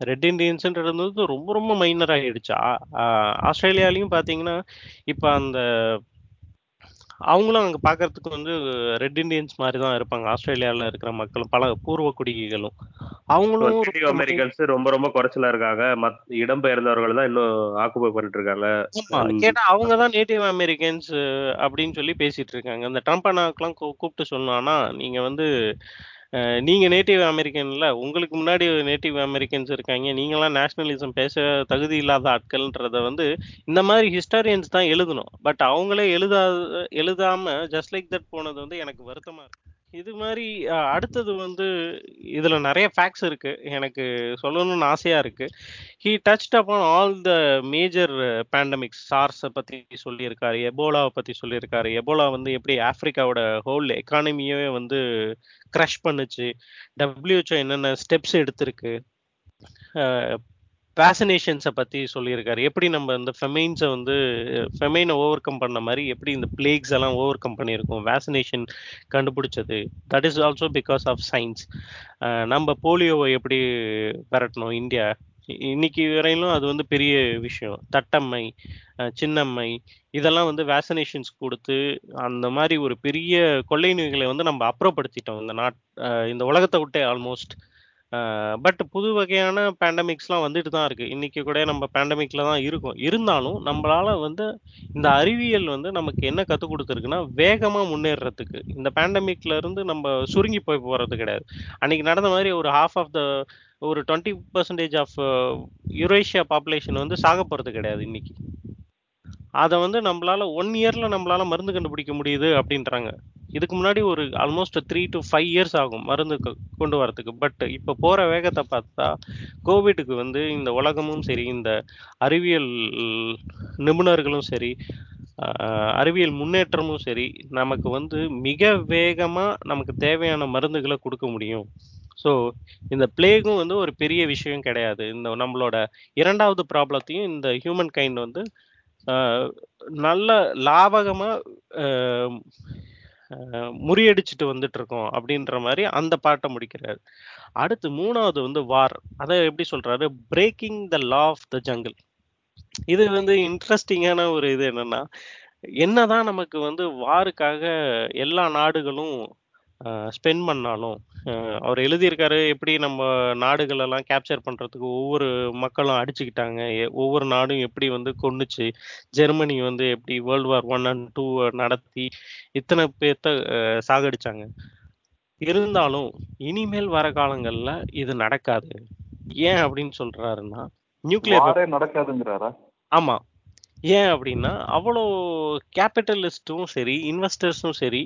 ரெட் இண்டியன்ஸ்ன்றது வந்து ரொம்ப ரொம்ப மைனர் ஆயிடுச்சு. ஆஹ் ஆஸ்திரேலியாலையும் பாத்தீங்கன்னா இப்போ அந்த அவங்களும் அங்க பார்க்கறதுக்கு வந்து ரெட் இண்டியன்ஸ் மாதிரி தான் இருப்பாங்க. ஆஸ்திரேலியால இருக்கிற மக்களும், பல பூர்வ குடிகளும். அவங்களும் அமெரிக்கன்ஸ் ரொம்ப ரொம்ப குறைச்சலா இருக்காங்க. மத் இடம்பெயர்ந்தவர்கள் தான் இன்னும் ஆக்குபை பண்ணிட்டு இருக்காங்க. கேட்டா அவங்க தான் நேட்டிவ் அமெரிக்கன்ஸ் அப்படின்னு சொல்லி பேசிட்டு இருக்காங்க. இந்த ட்ரம்ப் அண்ணாக்கெல்லாம் கூப்பிட்டு சொன்னான்னா, நீங்க வந்து நீங்க நேட்டிவ் அமெரிக்கன்ல, உங்களுக்கு முன்னாடி நேட்டிவ் அமெரிக்கன்ஸ் இருக்காய்ங்க. நீங்கலாம் நேஷனலிசம் பேச தகுதி இல்லாத ஆட்கள்ன்றத வந்து, இந்த மாதிரி ஹிஸ்டாரியன்ஸ் தான் எழுதணும். பட் அவங்களே எழுதாத எழுதாம ஜஸ்ட் லைக் தட் போனது வந்து எனக்கு வருத்தமா இருக்கு. இது மாதிரி அ அடுத்தது வந்து இதுல நெறைய ஃபேக்ட்ஸ் இருக்கு. எனக்கு சொல்லணும்னு ஆசையா இருக்கு. He touched upon all the major pandemics. சார்ஸை பத்தி சொல்லியிருக்காரு. எபோலாவ பத்தி சொல்லியிருக்காரு. எபோலா வந்து எப்படி ஆஃப்ரிக்காவோட ஹோல் எக்கானமியவே வந்து கிரஷ் பண்ணுச்சு. WHO என்னென்ன ஸ்டெப்ஸ் எடுத்திருக்கு. அ வேக்சினேஷன்ஸ பற்றி சொல்லியிருக்காரு. எப்படி நம்ம இந்த ஃபெமைன்ஸை வந்து ஃபெமைனை ஓவர் கம் பண்ண மாதிரி எப்படி இந்த பிளேக்ஸ் எல்லாம் ஓவர் கம் பண்ணியிருக்கோம். வேக்சினேஷன் கண்டுபிடிச்சது. That is also because of science நம்ம போலியோவை எப்படி விரட்டணும் இந்தியா. இன்னைக்கு வரையிலும் அது வந்து பெரிய விஷயம். தட்டம்மை, சின்னம்மை இதெல்லாம் வந்து வேக்சினேஷன்ஸ் கொடுத்து அந்த மாதிரி ஒரு பெரிய கொள்ளை நோய்களை வந்து நம்ம அப்புறப்படுத்திட்டோம். இந்த நாட் இந்த உலகத்தை விட்டே ஆல்மோஸ்ட். பட் புது வகையான பேண்டமிக்ஸ்லாம் வந்துட்டு தான் இருக்கு. இன்னைக்கு கூட நம்ம பேண்டமிக்ல தான் இருக்கோம். இருந்தாலும் நம்மளால வந்து இந்த அறிவியல் வந்து நமக்கு என்ன கத்துக் கொடுத்துருக்குன்னா, வேகமா முன்னேறுறதுக்கு. இந்த பேண்டமிக்ல இருந்து நம்ம சுருங்கி போய் போறது கிடையாது. அன்னைக்கு நடந்த மாரி ஒரு ஹால்ஃப் ஆஃப் த ஒரு 20% ஆஃப் யுரேஷியா பாப்புலேஷன் வந்து சாகப் போறது கிடையாது இன்னைக்கு. அதை வந்து நம்மளால ஒன் இயர்ல நம்மளால் மருந்து கண்டுபிடிக்க முடியுது அப்படின்றாங்க. இதுக்கு முன்னாடி ஒரு almost three to five years ஆகும் மருந்து கொண்டு வரதுக்கு. பட் இப்போ போகிற வேகத்தை பார்த்தா, கோவிடுக்கு வந்து இந்த உலகமும் சரி, இந்த அறிவியல் நிபுணர்களும் சரி, அறிவியல் முன்னேற்றமும் சரி, நமக்கு வந்து மிக வேகமாக நமக்கு தேவையான மருந்துகளை கொடுக்க முடியும். ஸோ, இந்த பிளேகும் வந்து ஒரு பெரிய விஷயம் கிடையாது. இந்த நம்மளோட இரண்டாவது ப்ராப்ளத்தையும் இந்த ஹியூமன் கைண்ட் வந்து நல்ல லாவகமா அ முறியடிச்சுட்டு வந்துட்டு இருக்கோம் அப்படின்ற மாதிரி அந்த பாட்டை முடிக்கிறாரு. அடுத்து மூணாவது வந்து வார். அதை எப்படி சொல்றாரு? Breaking the law of the jungle. இது வந்து இன்ட்ரெஸ்டிங்கான ஒரு இது என்னன்னா, என்னதான் நமக்கு வந்து வாருக்காக எல்லா நாடுகளும் ஸ்பெண்ட் பண்ணாலும், அ அவர் எழுதியிருக்காரு எப்படி நம்ம நாடுகளெல்லாம் கேப்சர் பண்றதுக்கு ஒவ்வொரு மக்களும் அடிச்சுக்கிட்டாங்க. எ ஒவ்வொரு நாடும் எப்படி வந்து கொன்னுச்சு. ஜெர்மனி வந்து எப்படி வேர்ல்ட் வார் 1 அண்ட் 2 நடத்தி இத்தன பேத்த அ சாகடிச்சாங்க. இருந்தாலும், இனிமேல் வர காலங்கள்ல இது நடக்காது. ஏன் அப்படின்னு சொல்றாருன்னா, நியூக்ளியர் வாரே நடக்காதுங்கிறாரா? ஆமா. ஏன் அப்படின்னா, அவ்வளோ கேபிட்டலிஸ்ட்டும் சரி, இன்வெஸ்டர்ஸும் சரி,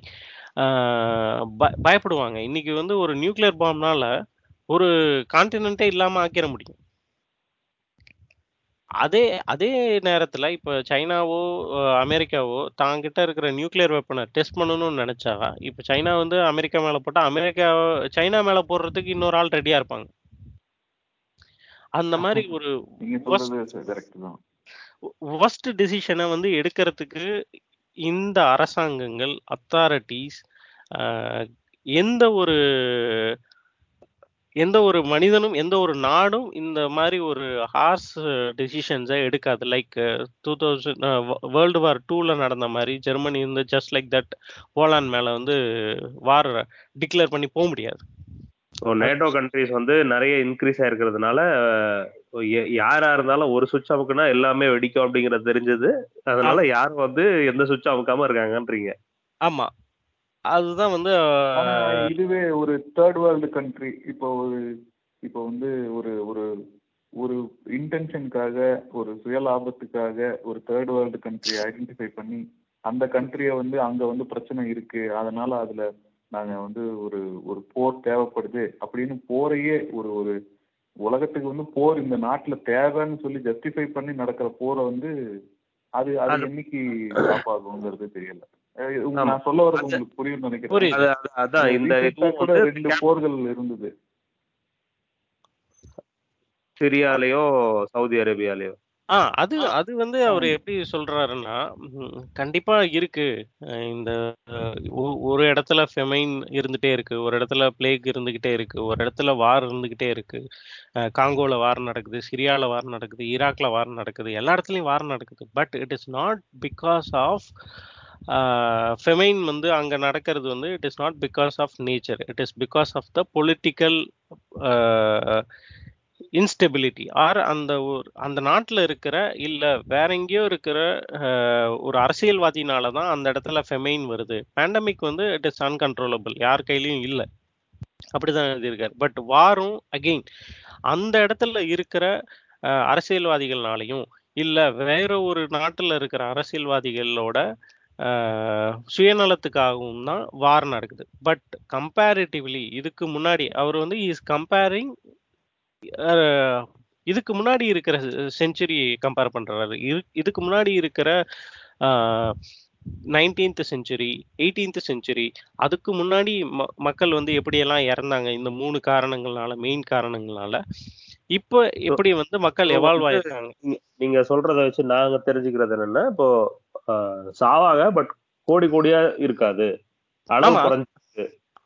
ப பயப்படுவாங்க. இன்னைக்கு வந்து ஒரு நியூக்ளியர் பாம்ப்னால ஒரு கான்டினென்ட்டே இல்லாம ஆக்கிற முடியும். அதே அதே நேரத்துல இப்ப சைனாவோ, அ அமெரிக்காவோ தாங்கிட்ட இருக்கிற நியூக்ளியர் வெப்பன டெஸ்ட் பண்ணணும்னு நெனச்சா, இப்ப சைனா வந்து அமெரிக்கா மேல போட்டா, அமெரிக்கா சைனா மேல போடுறதுக்கு இன்னொரு ஆள் ரெடியா இருப்பாங்க. அந்த மாரி ஒரு நீங்க வொர்ஸ்ட் சொல்றது கரெக்ட் தான். வொர்ஸ்ட் டிசிஷன வந்து எடுக்கறதுக்கு இந்த அரசாங்கங்கள், அத்தாரிட்டிஸ் எந்த ஒரு எந்த ஒரு மனிதனும், எந்த ஒரு நாடும் இந்த மாதிரி ஒரு ஹார்ஸ் டிசிஷன்ஸை எடுக்காது. லைக் டூ தௌசண்ட் வ வார் டூவில் நடந்த மாதிரி ஜெர்மனி வந்து ஜஸ்ட் லைக் தட் போலாந்து மேலே வந்து வார் டிக்ளேர் பண்ணி போக முடியாது. ஸோ நேட்டோ கண்ட்ரீஸ் வந்து நிறைய இன்க்ரீஸ் ஆயிருக்கிறதுனால, யாரா இருந்தாலும் ஒரு சுவிட்ச் அமுக்குனா எல்லாமே வெடிக்கும் அப்படிங்கிறது தெரிஞ்சது. அதனால ஆமா. யாரும் வந்து எந்த சுவிட்சும் அமுக்காம இருக்காங்கன்றீங்க. ஆமா. அதுதான் வந்து ஆனா அ இதுவே ஒரு தேர்ட் வேர்ல்டு கண்ட்ரி இப்போ ஒரு இப்போ வந்து ஒரு ஒரு ஒரு இன்டென்ஷனுக்காக ஒரு சுய லாபத்துக்காக ஒரு தேர்ட் வேர்ல்டு கண்ட்ரி ஐடென்டிஃபை பண்ணி அந்த கண்ட்ரியை வந்து அங்க வந்து பிரச்சனை இருக்கு அதனால அதுல நாங்க வந்து ஒரு ஒரு போர் தேவைப்படுது அப்படின்னு போரையே ஒரு ஒரு உலகத்துக்கு வந்து போர் இந்த நாட்டுல தேவைன்னு சொல்லி ஜஸ்டிஃபை பண்ணி நடக்கிற போரை வந்து அது அது என்னைக்கு ஸ்டாப் ஆகுங்கிறது தெரியல. நான் சொல்ல வர்றது அது- உங்களுக்கு புரியும்னு நினைக்கிறேன் இந்த கூட ரெண்டு போர்கள் இருந்தது சிரியாலயோ, சவுதி அரேபியாலயோ. ஆ அது அது வந்து அவரு. எப்படி சொல்றாருன்னா, ம் கண்டிப்பா இருக்கு. அ இந்த ஒ ஒரு இடத்துல ஃபெமைன் இருந்துட்டே இருக்கு. ஒரு இடத்துல பிளேக் இருந்துகிட்டே இருக்கு. ஒரு இடத்துல வார் இருந்துகிட்டே இருக்கு. அ காங்கோல வார் நடக்குது. சிரியால வார் நடக்குது. ஈராக்ல வார் நடக்குது. எல்லா இடத்துலயும் வார் நடக்குது. But it is not because of famine வந்து அங்க நடக்கிறது வந்து it is not because of nature it is because of the political instability or அந்த ஒரு அந்த நாட்டில் இருக்கிற இல்லை வேற எங்கேயோ இருக்கிற ஒரு அரசியல்வாதினால தான் அந்த இடத்துல ஃபெமெயின் வருது. பேண்டமிக் வந்து இட் இஸ் அன்கன்ட்ரோலபிள் யார் கையிலையும் இல்லை. அப்படிதான் எழுதியிருக்காரு. பட் வாரும் அகெயின் அந்த இடத்துல இருக்கிற அரசியல்வாதிகள்னாலையும் இல்லை வேற ஒரு நாட்டில் இருக்கிற அரசியல்வாதிகளோட சுயநலத்துக்காகவும் தான் வார் நடக்குது. பட் கம்பேரிட்டிவ்லி இதுக்கு முன்னாடி அவர் வந்து இஸ் கம்பேரிங் இதுக்கு முன்னாடி இருக்கிற செஞ்சுரி கம்பேர் பண்றாரு. இதுக்கு முன்னாடி இருக்கிற நைன்டீன்த் செஞ்சுரி எயிட்டீன்த் செஞ்சுரி அதுக்கு முன்னாடி ம- மக்கள் வந்து எப்படியெல்லாம் இறந்தாங்க? இந்த மூணு காரணங்களால மெயின் காரணங்களால இப்போ எப்படி வந்து மக்கள் எவால்வ் ஆயிருக்காங்க? நீங்க- சொல்றத வச்சு நாங்க தெரிஞ்சுக்கிறது என்னன்னா இப்போ சாவாக பட் கோடி கோடியா இருக்காது. அளவு. குறைஞ்சு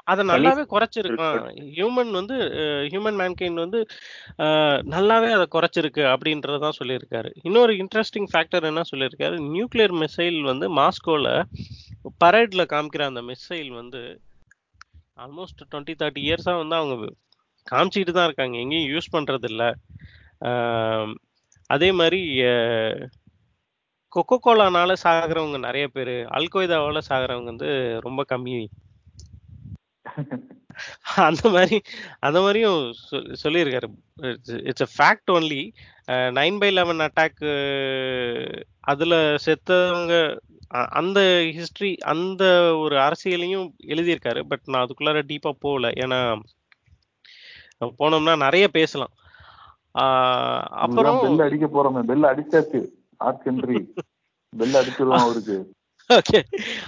அதை நல்லாவே குறைச்சிருக்கான் ஹியூமன் வந்து ஹியூமன் மேன்கைண்ட் வந்து நல்லாவே அதை குறைச்சிருக்கு அப்படின்றதான் சொல்லியிருக்காரு. இன்னொரு இன்ட்ரெஸ்டிங் ஃபேக்டர் என்ன சொல்லியிருக்காரு? நியூக்ளியர் மிசைல் வந்து மாஸ்கோல பரேட்ல காமிக்கிற அந்த மிசைல் வந்து ஆல்மோஸ்ட் டுவெண்ட்டி தேர்ட்டி இயர்ஸாக வந்து அவங்க காமிச்சிட்டு தான் இருக்காங்க. எங்கேயும் யூஸ் பண்றது இல்ல ஆம், அதே மாதிரி கொக்கோ கோலானால சாகுறவங்க நிறைய பேர் அல்கொய்தாவால சாகுறவங்க வந்து ரொம்ப கம்மி. அந்த மாதிரி அந்த மாதிரியும் சொல்லியிருக்காரு. It's a fact only nine by eleven attack அதுல செத்தவங்க அந்த ஹிஸ்டரி அந்த ஒரு அரசியலையும் எழுதியிருக்காரு. பட் நான் அதுக்குள்ளார டீப்பா போகல. ஏன்னா போனோம்னா நிறைய பேசலாம். ஆஹ் அப்புறம் பெல் அடிக்க போறோமே. பெல் அடிச்சாச்சு. ஆர்க் ஹென்றி பெல் அடிச்சிருவோம் அவருக்கு. ஓகே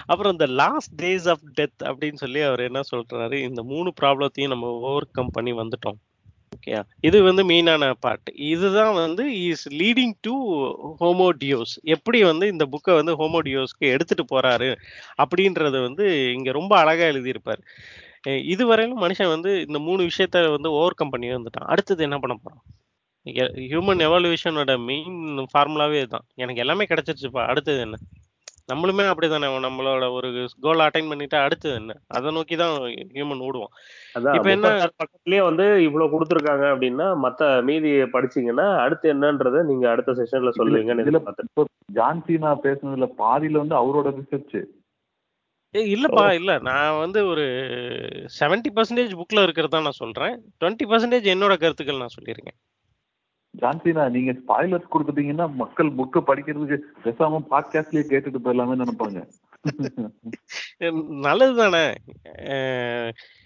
அப்புறம் இந்த லாஸ்ட் டேஸ் ஆஃப் டெத் அப்படின்னு சொல்லி அவர் என்ன சொல்றாரு? இந்த மூணு ப்ராப்ளத்தையும் நம்ம ஓவர் கம் பண்ணி வந்துட்டோம். ஓகே இது வந்து மெயினான பார்ட் இதுதான் வந்து இஸ் லீடிங் டு ஹோமோடியோஸ் எப்படி வந்து இந்த புக்கை வந்து ஹோமோடியோஸ்க்கு எடுத்துட்டு போறாரு? அப்படின்றது வந்து இங்க ரொம்ப அழகா எழுதியிருப்பாரு. இதுவரையிலும் மனுஷன் வந்து இந்த மூணு விஷயத்த வந்து ஓவர் கம் பண்ணி வந்துட்டான். அடுத்தது என்ன பண்ண போறான்? ஹியூமன் எவல்யூஷனோட மெயின் ஃபார்முலாவே இதுதான். எனக்கு எல்லாமே கிடைச்சிருச்சுப்பா. அடுத்தது என்ன? நம்மளுமே அப்படிதானே நம்மளோட ஒரு கோல் அட்டைன் பண்ணிட்டு அடுத்தது என்ன? அதை நோக்கி தான் ஹியூமன் ஓடுவோம் இப்ப என்ன- பக்கத்துலயே வந்து இவ்வளவு கொடுத்துருக்காங்க அப்படின்னா மத்த மீதி படிச்சீங்கன்னா அடுத்து என்னன்றதை நீங்க அடுத்த செஷன்ல சொல்லுவீங்கன்னு இதுல எதிர்பார்த்தேன். இப்போ ஜான் சீனா பேசுனதுல பாதியில வந்து அவரோட ரிசர்ச் ஏய், இல்லப்பா இல்ல. நான் வந்து ஒரு 70% பர்சன்டேஜ் புக்ல இருக்கிறதா நான் சொல்றேன். 20% பர்சன்டேஜ் என்னோட கருத்துக்கள் நான் சொல்லியிருக்கேன். ஜான்சினா நீங்க ஸ்பாய்லர்ஸ் கொடுத்துட்டீங்கன்னா மக்கள் புக்கு படிக்கிறதுக்கு பேசாம பாட்காஸ்ட்லயே கேட்டுட்டு போயிடலாமே நினைப்பாங்க. நல்லது தானே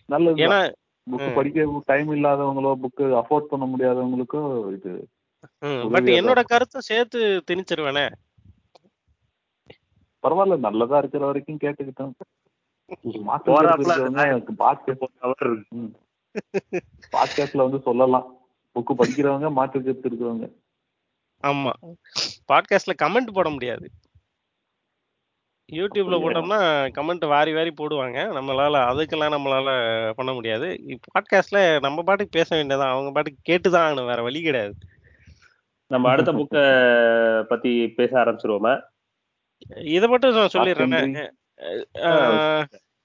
நல்லது ஏன்னா ம். படிக்க டைம் இல்லாதவங்களோ புக்கு அஃபோர்ட் பண்ண முடியாதவங்களுக்கோ இது பட் என்னோட கருத்தை சேர்த்து திணிச்சிருவேனே. பரவாயில்ல நல்லதா இருக்கிற வரைக்கும் கேட்டுக்கிட்டோம். பாட்காஸ்ட்ல வந்து சொல்லலாம். புக்கு படிக்கிறவங்க மாற்று கருத்து இருக்கிறவங்க. ஆமா. பாட்காஸ்ட்ல கமெண்ட் போட முடியாது. யூடியூப்ல? போட்டோம்னா கமெண்ட் வாரி வாரி போடுவாங்க. நம்மளால அதுக்கெல்லாம் நம்மளால பண்ண முடியாது. பாட்காஸ்ட்ல நம்ம பாட்டுக்கு பேச வேண்டியதான் அவங்க பாட்டுக்கு கேட்டுதான் ஆகணும். வேற வழி கிடையாது. நம்ம அடுத்த புக்க பத்தி பேச ஆரம்பிச்சிருவோமா? இதை மட்டும் நான் சொல்லிடுறேன்.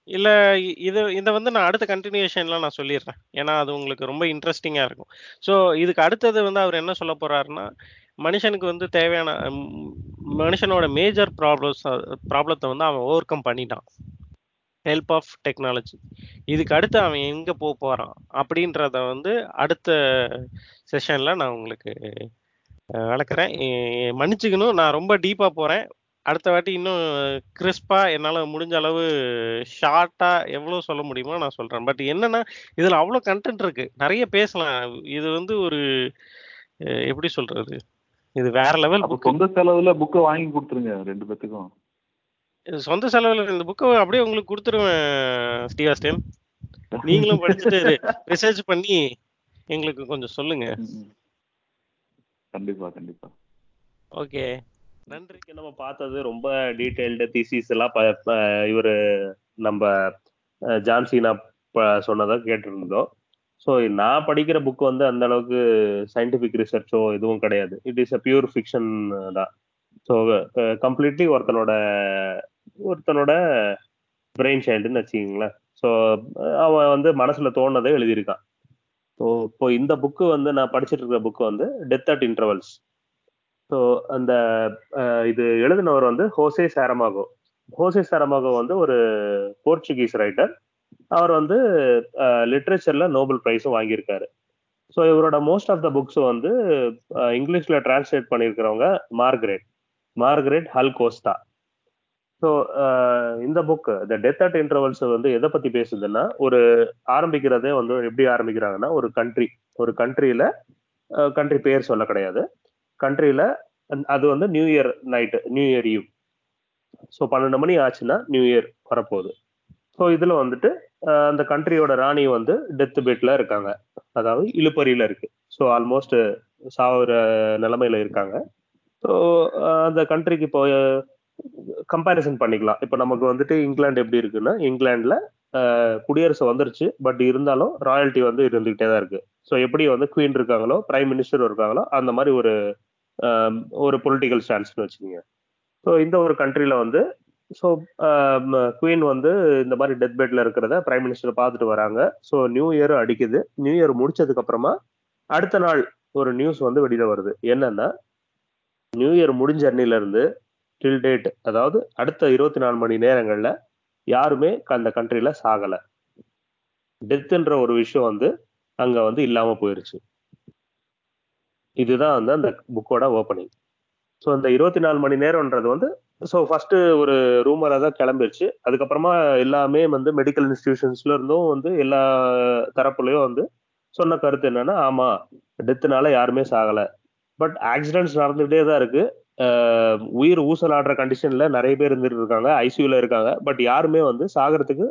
இல்ல இ- இது இதை வந்து நான் அடுத்த கண்டினியூஷன்ல நான் சொல்லிடுறேன். ஏன்னா அது உங்களுக்கு ரொம்ப இன்ட்ரெஸ்டிங்காக இருக்கும். ஸோ இதுக்கு அடுத்தது வந்து அவர் என்ன சொல்ல போறாருன்னா மனுஷனுக்கு வந்து தேவையான ம், மனுஷனோட மேஜர் ப்ராப்ளம்ஸ் ப்ராப்ளத்தை வந்து அவன் ஓவர் கம் பண்ணிட்டான். ஹெல்ப் ஆஃப் டெக்னாலஜி இதுக்கு அடுத்து அவன் எங்க போக போகிறான் அப்படின்றத வந்து அடுத்த செஷன்ல நான் உங்களுக்கு வளர்க்குறேன் விளக்குறேன். எ- மன்னிச்சுக்கணும். நான் ரொம்ப டீப்பா போறேன். அடுத்த வாட்டி இன்னும் கிறிஸ்பா என்னால முடிஞ்ச அளவு ஷார்ட்டா எவ்வளவு சொல்ல முடியுமோ நான் சொல்றேன். பட் என்னன்னா இதுல அவ்வளவு கண்டென்ட் இருக்கு. நிறைய பேசலாம். இது வந்து ஒரு எப்படி சொல்றது? இது வேற லெவல் சொந்த செலவுல புக்கை வாங்கி கொடுத்துருங்க ரெண்டு பேத்துக்கும். சொந்த செலவுல இந்த புக்கை அப்படியே உங்களுக்கு கொடுத்துருவேன் ஸ்டீவாஸ்டன் நீங்களும் படிச்சுட்டு ரிசர்ச் பண்ணி எங்களுக்கு கொஞ்சம் சொல்லுங்க. கண்டிப்பா கண்டிப்பா. ஓகே நன்றிக்கு நம்ம பார்த்தது ரொம்ப டீடைல்டு திசிஸ் எல்லாம் இவர் இவரு நம்ம ஜான்சினா ஜான்சீனா சொன்னதை கேட்டிருந்தோம். ஸோ நான் படிக்கிற புக் வந்து அந்த அளவுக்கு சயின்டிஃபிக் ரிசர்ச்சோ எதுவும் கிடையாது. It is a pure fiction தான். ஸோ கம்ப்ளீட்லி ஒருத்தனோட ஒருத்தனோட பிரெயின் சைல்டுன்னு வச்சுக்கிங்களேன். ஸோ அவன் வந்து மனசுல தோணதை எழுதியிருக்கான். ஸோ இப்போ இந்த புக்கு வந்து நான் படிச்சிட்டு இருக்கிற புக்கு வந்து டெத் அட் இன்டர்வல்ஸ் ஸோ அந்த இது எழுதினவர் வந்து ஹோசே சாரமாகோ. ஹோசே சாரமாகோ வந்து ஒரு போர்ச்சுகீஸ் ரைட்டர். அவர் வந்து லிட்ரேச்சர்ல நோபல் ப்ரைஸும் வாங்கியிருக்காரு. ஸோ இவரோட மோஸ்ட் ஆஃப் த புக்ஸ் வந்து இங்கிலீஷ்ல translate பண்ணியிருக்கிறவங்க Margaret. Margaret Hull Costa so இந்த book the death at intervals வந்து எதை பத்தி பேசுதுன்னா ஒரு ஆரம்பிக்கிறதே வந்து எப்படி ஆரம்பிக்கிறாங்கன்னா ஒரு கண்ட்ரி ஒரு கண்ட்ரியில கண்ட்ரி பேர் சொல்ல கிடையாது. கண்ட்ரியில அது வந்து new year night new year eve. So பன்னெண்டு மணி ஆச்சுன்னா நியூ இயர் வரப்போகுது. ஸோ இதில் வந்துட்டு அந்த கண்ட்ரியோட ராணி வந்து டெத்து பெட்டில் இருக்காங்க. அதாவது இழுப்பறியில் இருக்கு. ஸோ ஆல்மோஸ்ட் சாவுற நிலமையில இருக்காங்க. ஸோ அந்த கண்ட்ரிக்கு இப்போ கம்பேரிசன் பண்ணிக்கலாம். இப்போ நமக்கு வந்துட்டு இங்கிலாந்து எப்படி இருக்குன்னா இங்கிலாண்டில் குடியரசு வந்துருச்சு. பட் இருந்தாலும் ராயல்ட்டி வந்து இருந்துகிட்டே தான் இருக்கு. ஸோ எப்படி வந்து குவீன் இருக்காங்களோ பிரைம் மினிஸ்டர் இருக்காங்களோ அந்த மாதிரி ஒரு ஒரு பொலிட்டிக்கல் ஸ்டான்ஸ்னு வச்சுக்கோங்க. ஸோ இந்த ஒரு கண்ட்ரியில் வந்து ஸோ குவீன் வந்து இந்த மாதிரி டெத் பெட்ல இருக்கிறத பிரைம் மினிஸ்டர் பார்த்துட்டு வராங்க. ஸோ நியூ இயர் அடிக்குது. நியூ இயர் முடிச்சதுக்கு அப்புறமா அடுத்த நாள் ஒரு நியூஸ் வந்து வெளியில வருது. என்னன்னா நியூ இயர் முடிஞ்ச அன்னில இருந்து டில் டேட் அதாவது அடுத்த இருபத்தி நாலு மணி நேரங்கள்ல யாருமே அந்த கண்ட்ரியில சாகல. டெத்துன்ற ஒரு விஷயம் வந்து அங்க வந்து இல்லாம போயிருச்சு. இதுதான் வந்து அந்த புக்கோட ஓப்பனிங் ஸோ அந்த இருபத்தி நாலு மணி நேரம்ன்றது வந்து ஸோ ஃபர்ஸ்ட் ஒரு ரூமராக தான் கிளம்பிருச்சு. அதுக்கப்புறமா எல்லாமே வந்து மெடிக்கல் இன்ஸ்டிடியூஷன்ஸ்ல இருந்தும் வந்து எல்லா தரப்புலையும் வந்து சொன்ன கருத்து என்னன்னா ஆமா டெத்துனால யாருமே சாகல. பட் ஆக்சிடென்ட்ஸ் நடந்துகிட்டே தான் இருக்கு. உயிர் ஊசலாடுற கண்டிஷன்ல நிறைய பேர் இருந்துட்டு இருக்காங்க. ஐசியூல இருக்காங்க. பட் யாருமே வந்து சாகிறதுக்கு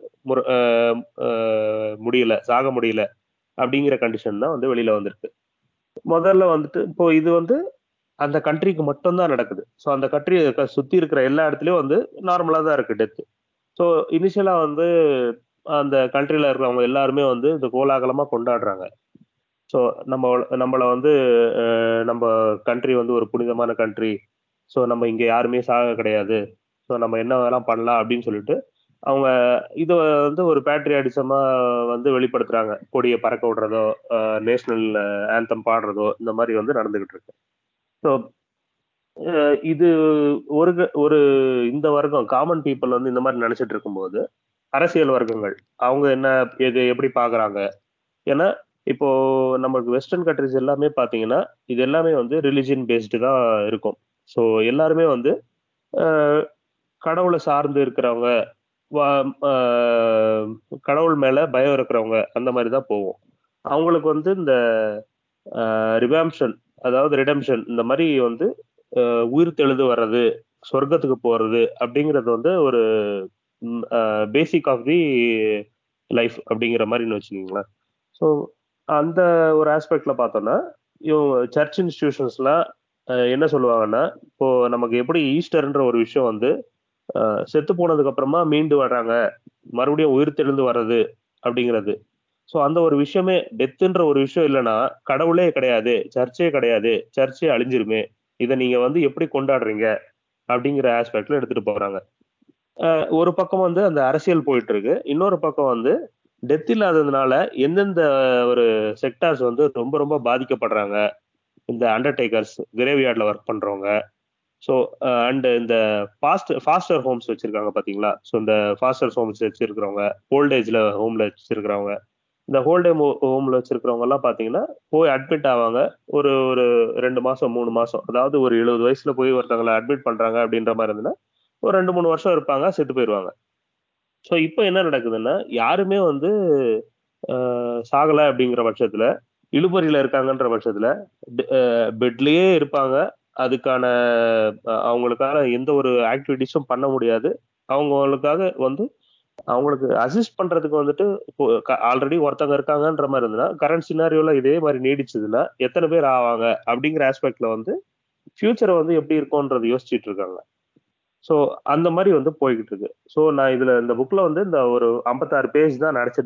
முடியல சாக முடியல அப்படிங்கிற கண்டிஷன் தான் வந்து வெளியில வந்திருக்கு. முதல்ல வந்துட்டு இப்போ இது வந்து அந்த கண்ட்ரிக்கு மட்டும்தான் நடக்குது. ஸோ அந்த கண்ட்ரி சுத்தி இருக்கிற எல்லா இடத்துலயும் வந்து நார்மலா தான் இருக்கு டெத்து ஸோ இனிஷியலா வந்து அந்த கண்ட்ரியில் இருக்கிறவங்க எல்லாருமே வந்து இந்த கோலாகலமா கொண்டாடுறாங்க. ஸோ நம்ம நம்மளை வந்து நம்ம கண்ட்ரி வந்து ஒரு புனிதமான கண்ட்ரி ஸோ நம்ம இங்க யாருமே சாக கிடையாது. ஸோ நம்ம என்ன வேணாம் பண்ணலாம் அப்படின்னு சொல்லிட்டு அவங்க இதை வந்து ஒரு பேட்ரியாடிசமாக வந்து வெளிப்படுத்துறாங்க. கொடியை பறக்க விடுறதோ நேஷனல் ஆந்தம் பாடுறதோ இந்த மாதிரி வந்து நடந்துகிட்டு இருக்கு. ஸோ இது ஒரு ஒரு இந்த வர்க்கம் காமன் பீப்புள் வந்து இந்த மாதிரி நினைச்சிட்டு இருக்கும்போது அரசியல் வர்க்கங்கள் அவங்க என்ன இது எப்படி பாக்குறாங்க? ஏன்னா இப்போ நமக்கு வெஸ்டர்ன் கண்ட்ரிஸ் எல்லாமே பாத்தீங்கன்னா இது எல்லாமே வந்து ரிலிஜியன் பேஸ்டு தான் இருக்கும். ஸோ எல்லாருமே வந்து கடவுளை சார்ந்து இருக்கிறவங்க கடவுள் மேலே பயம் இருக்கிறவங்க அந்த மாதிரி தான் போவோம். அவங்களுக்கு வந்து இந்த ரிவாம்ஷன் அதாவது ரிடம்ஷன் இந்த மாதிரி வந்து உயிர் தெழுது வர்றது சொர்க்கத்துக்கு போகிறது அப்படிங்கிறது வந்து ஒரு பேசிக் ஆஃப் தி லைஃப் அப்படிங்கிற மாதிரின்னு வச்சுக்கோங்களேன். ஸோ அந்த ஒரு ஆஸ்பெக்ட்ல பார்த்தோன்னா இவங்க சர்ச் இன்ஸ்டிடியூஷன்ஸ்லாம் என்ன சொல்லுவாங்கன்னா இப்போ நமக்கு எப்படி ஈஸ்டர்ன்ற ஒரு விஷயம் வந்து செத்து போனதுக்கு அப்புறமா மீண்டு வர்றாங்க. மறுபடியும் உயிர் தெழுந்து வர்றது அப்படிங்கிறது. ஸோ அந்த ஒரு விஷயமே டெத்துன்ற ஒரு விஷயம் இல்லைன்னா கடவுளே கிடையாது சர்ச்சே கிடையாது சர்ச்சே அழிஞ்சிருமே. இதை நீங்க வந்து எப்படி கொண்டாடுறீங்க அப்படிங்கிற ஆஸ்பெக்ட்ல எடுத்துட்டு போறாங்க. ஒரு பக்கம் வந்து அந்த அரசியல் போயிட்டு இருக்கு இன்னொரு பக்கம் வந்து டெத் இல்லாததுனால எந்தெந்த ஒரு செக்டார்ஸ் வந்து ரொம்ப ரொம்ப பாதிக்கப்படுறாங்க. இந்த அண்டர்டேக்கர்ஸ் கிரேவியார்ட்ல ஒர்க் பண்ணுறவங்க ஸோ அண்டு இந்த ஃபாஸ்ட் ஃபாஸ்டர் ஹோம்ஸ் வச்சுருக்காங்க பார்த்தீங்களா ஸோ இந்த ஃபாஸ்டர் ஹோம்ஸ் வச்சுருக்கிறவங்க ஓல்டேஜ்ல ஹோமில் வச்சுருக்கிறவங்க இந்த ஹோல்டே ஹோமில் வச்சுருக்கிறவங்கலாம் எல்லாம் போய் அட்மிட் ஆவாங்க. ஒரு ஒரு ரெண்டு மாதம் மூணு மாதம் அதாவது ஒரு எழுபது வயசில் போய் ஒருத்தவங்களை அட்மிட் பண்ணுறாங்க அப்படின்ற மாதிரி இருந்ததுன்னா ஒரு ரெண்டு மூணு வருஷம் இருப்பாங்க செத்து போயிடுவாங்க ஸோ இப்போ என்ன நடக்குதுன்னா யாருமே வந்து uh, சாகலை அப்படிங்கிற பட்சத்தில் இழுபறியில இருக்காங்கன்ற பட்சத்துல பெட்லயே இருப்பாங்க. அதுக்கான அவங்களுக்கான எந்த ஒரு ஆக்டிவிட்டிஸும் பண்ண முடியாது. அவங்களுக்காக வந்து அவங்களுக்கு அசிஸ்ட் பண்றதுக்கு வந்துட்டு ஆல்ரெடி ஒருத்தவங்க இருக்காங்கன்ற மாதிரி இருந்ததுன்னா கரண்ட் சினாரியோல இதே மாதிரி நீடிச்சதுன்னா எத்தனை பேர் ஆவாங்க அப்படிங்கிற ஆஸ்பெக்ட்ல வந்து ஃபியூச்சரை வந்து எப்படி இருக்கும்ன்றது யோசிச்சுட்டு இருக்காங்க. ஸோ அந்த மாதிரி வந்து போய்கிட்டு இருக்கு. ஸோ நான் இதுல இந்த புக்ல வந்து இந்த ஒரு ஐம்பத்தாறு பேஜ் தான் நடிச்சு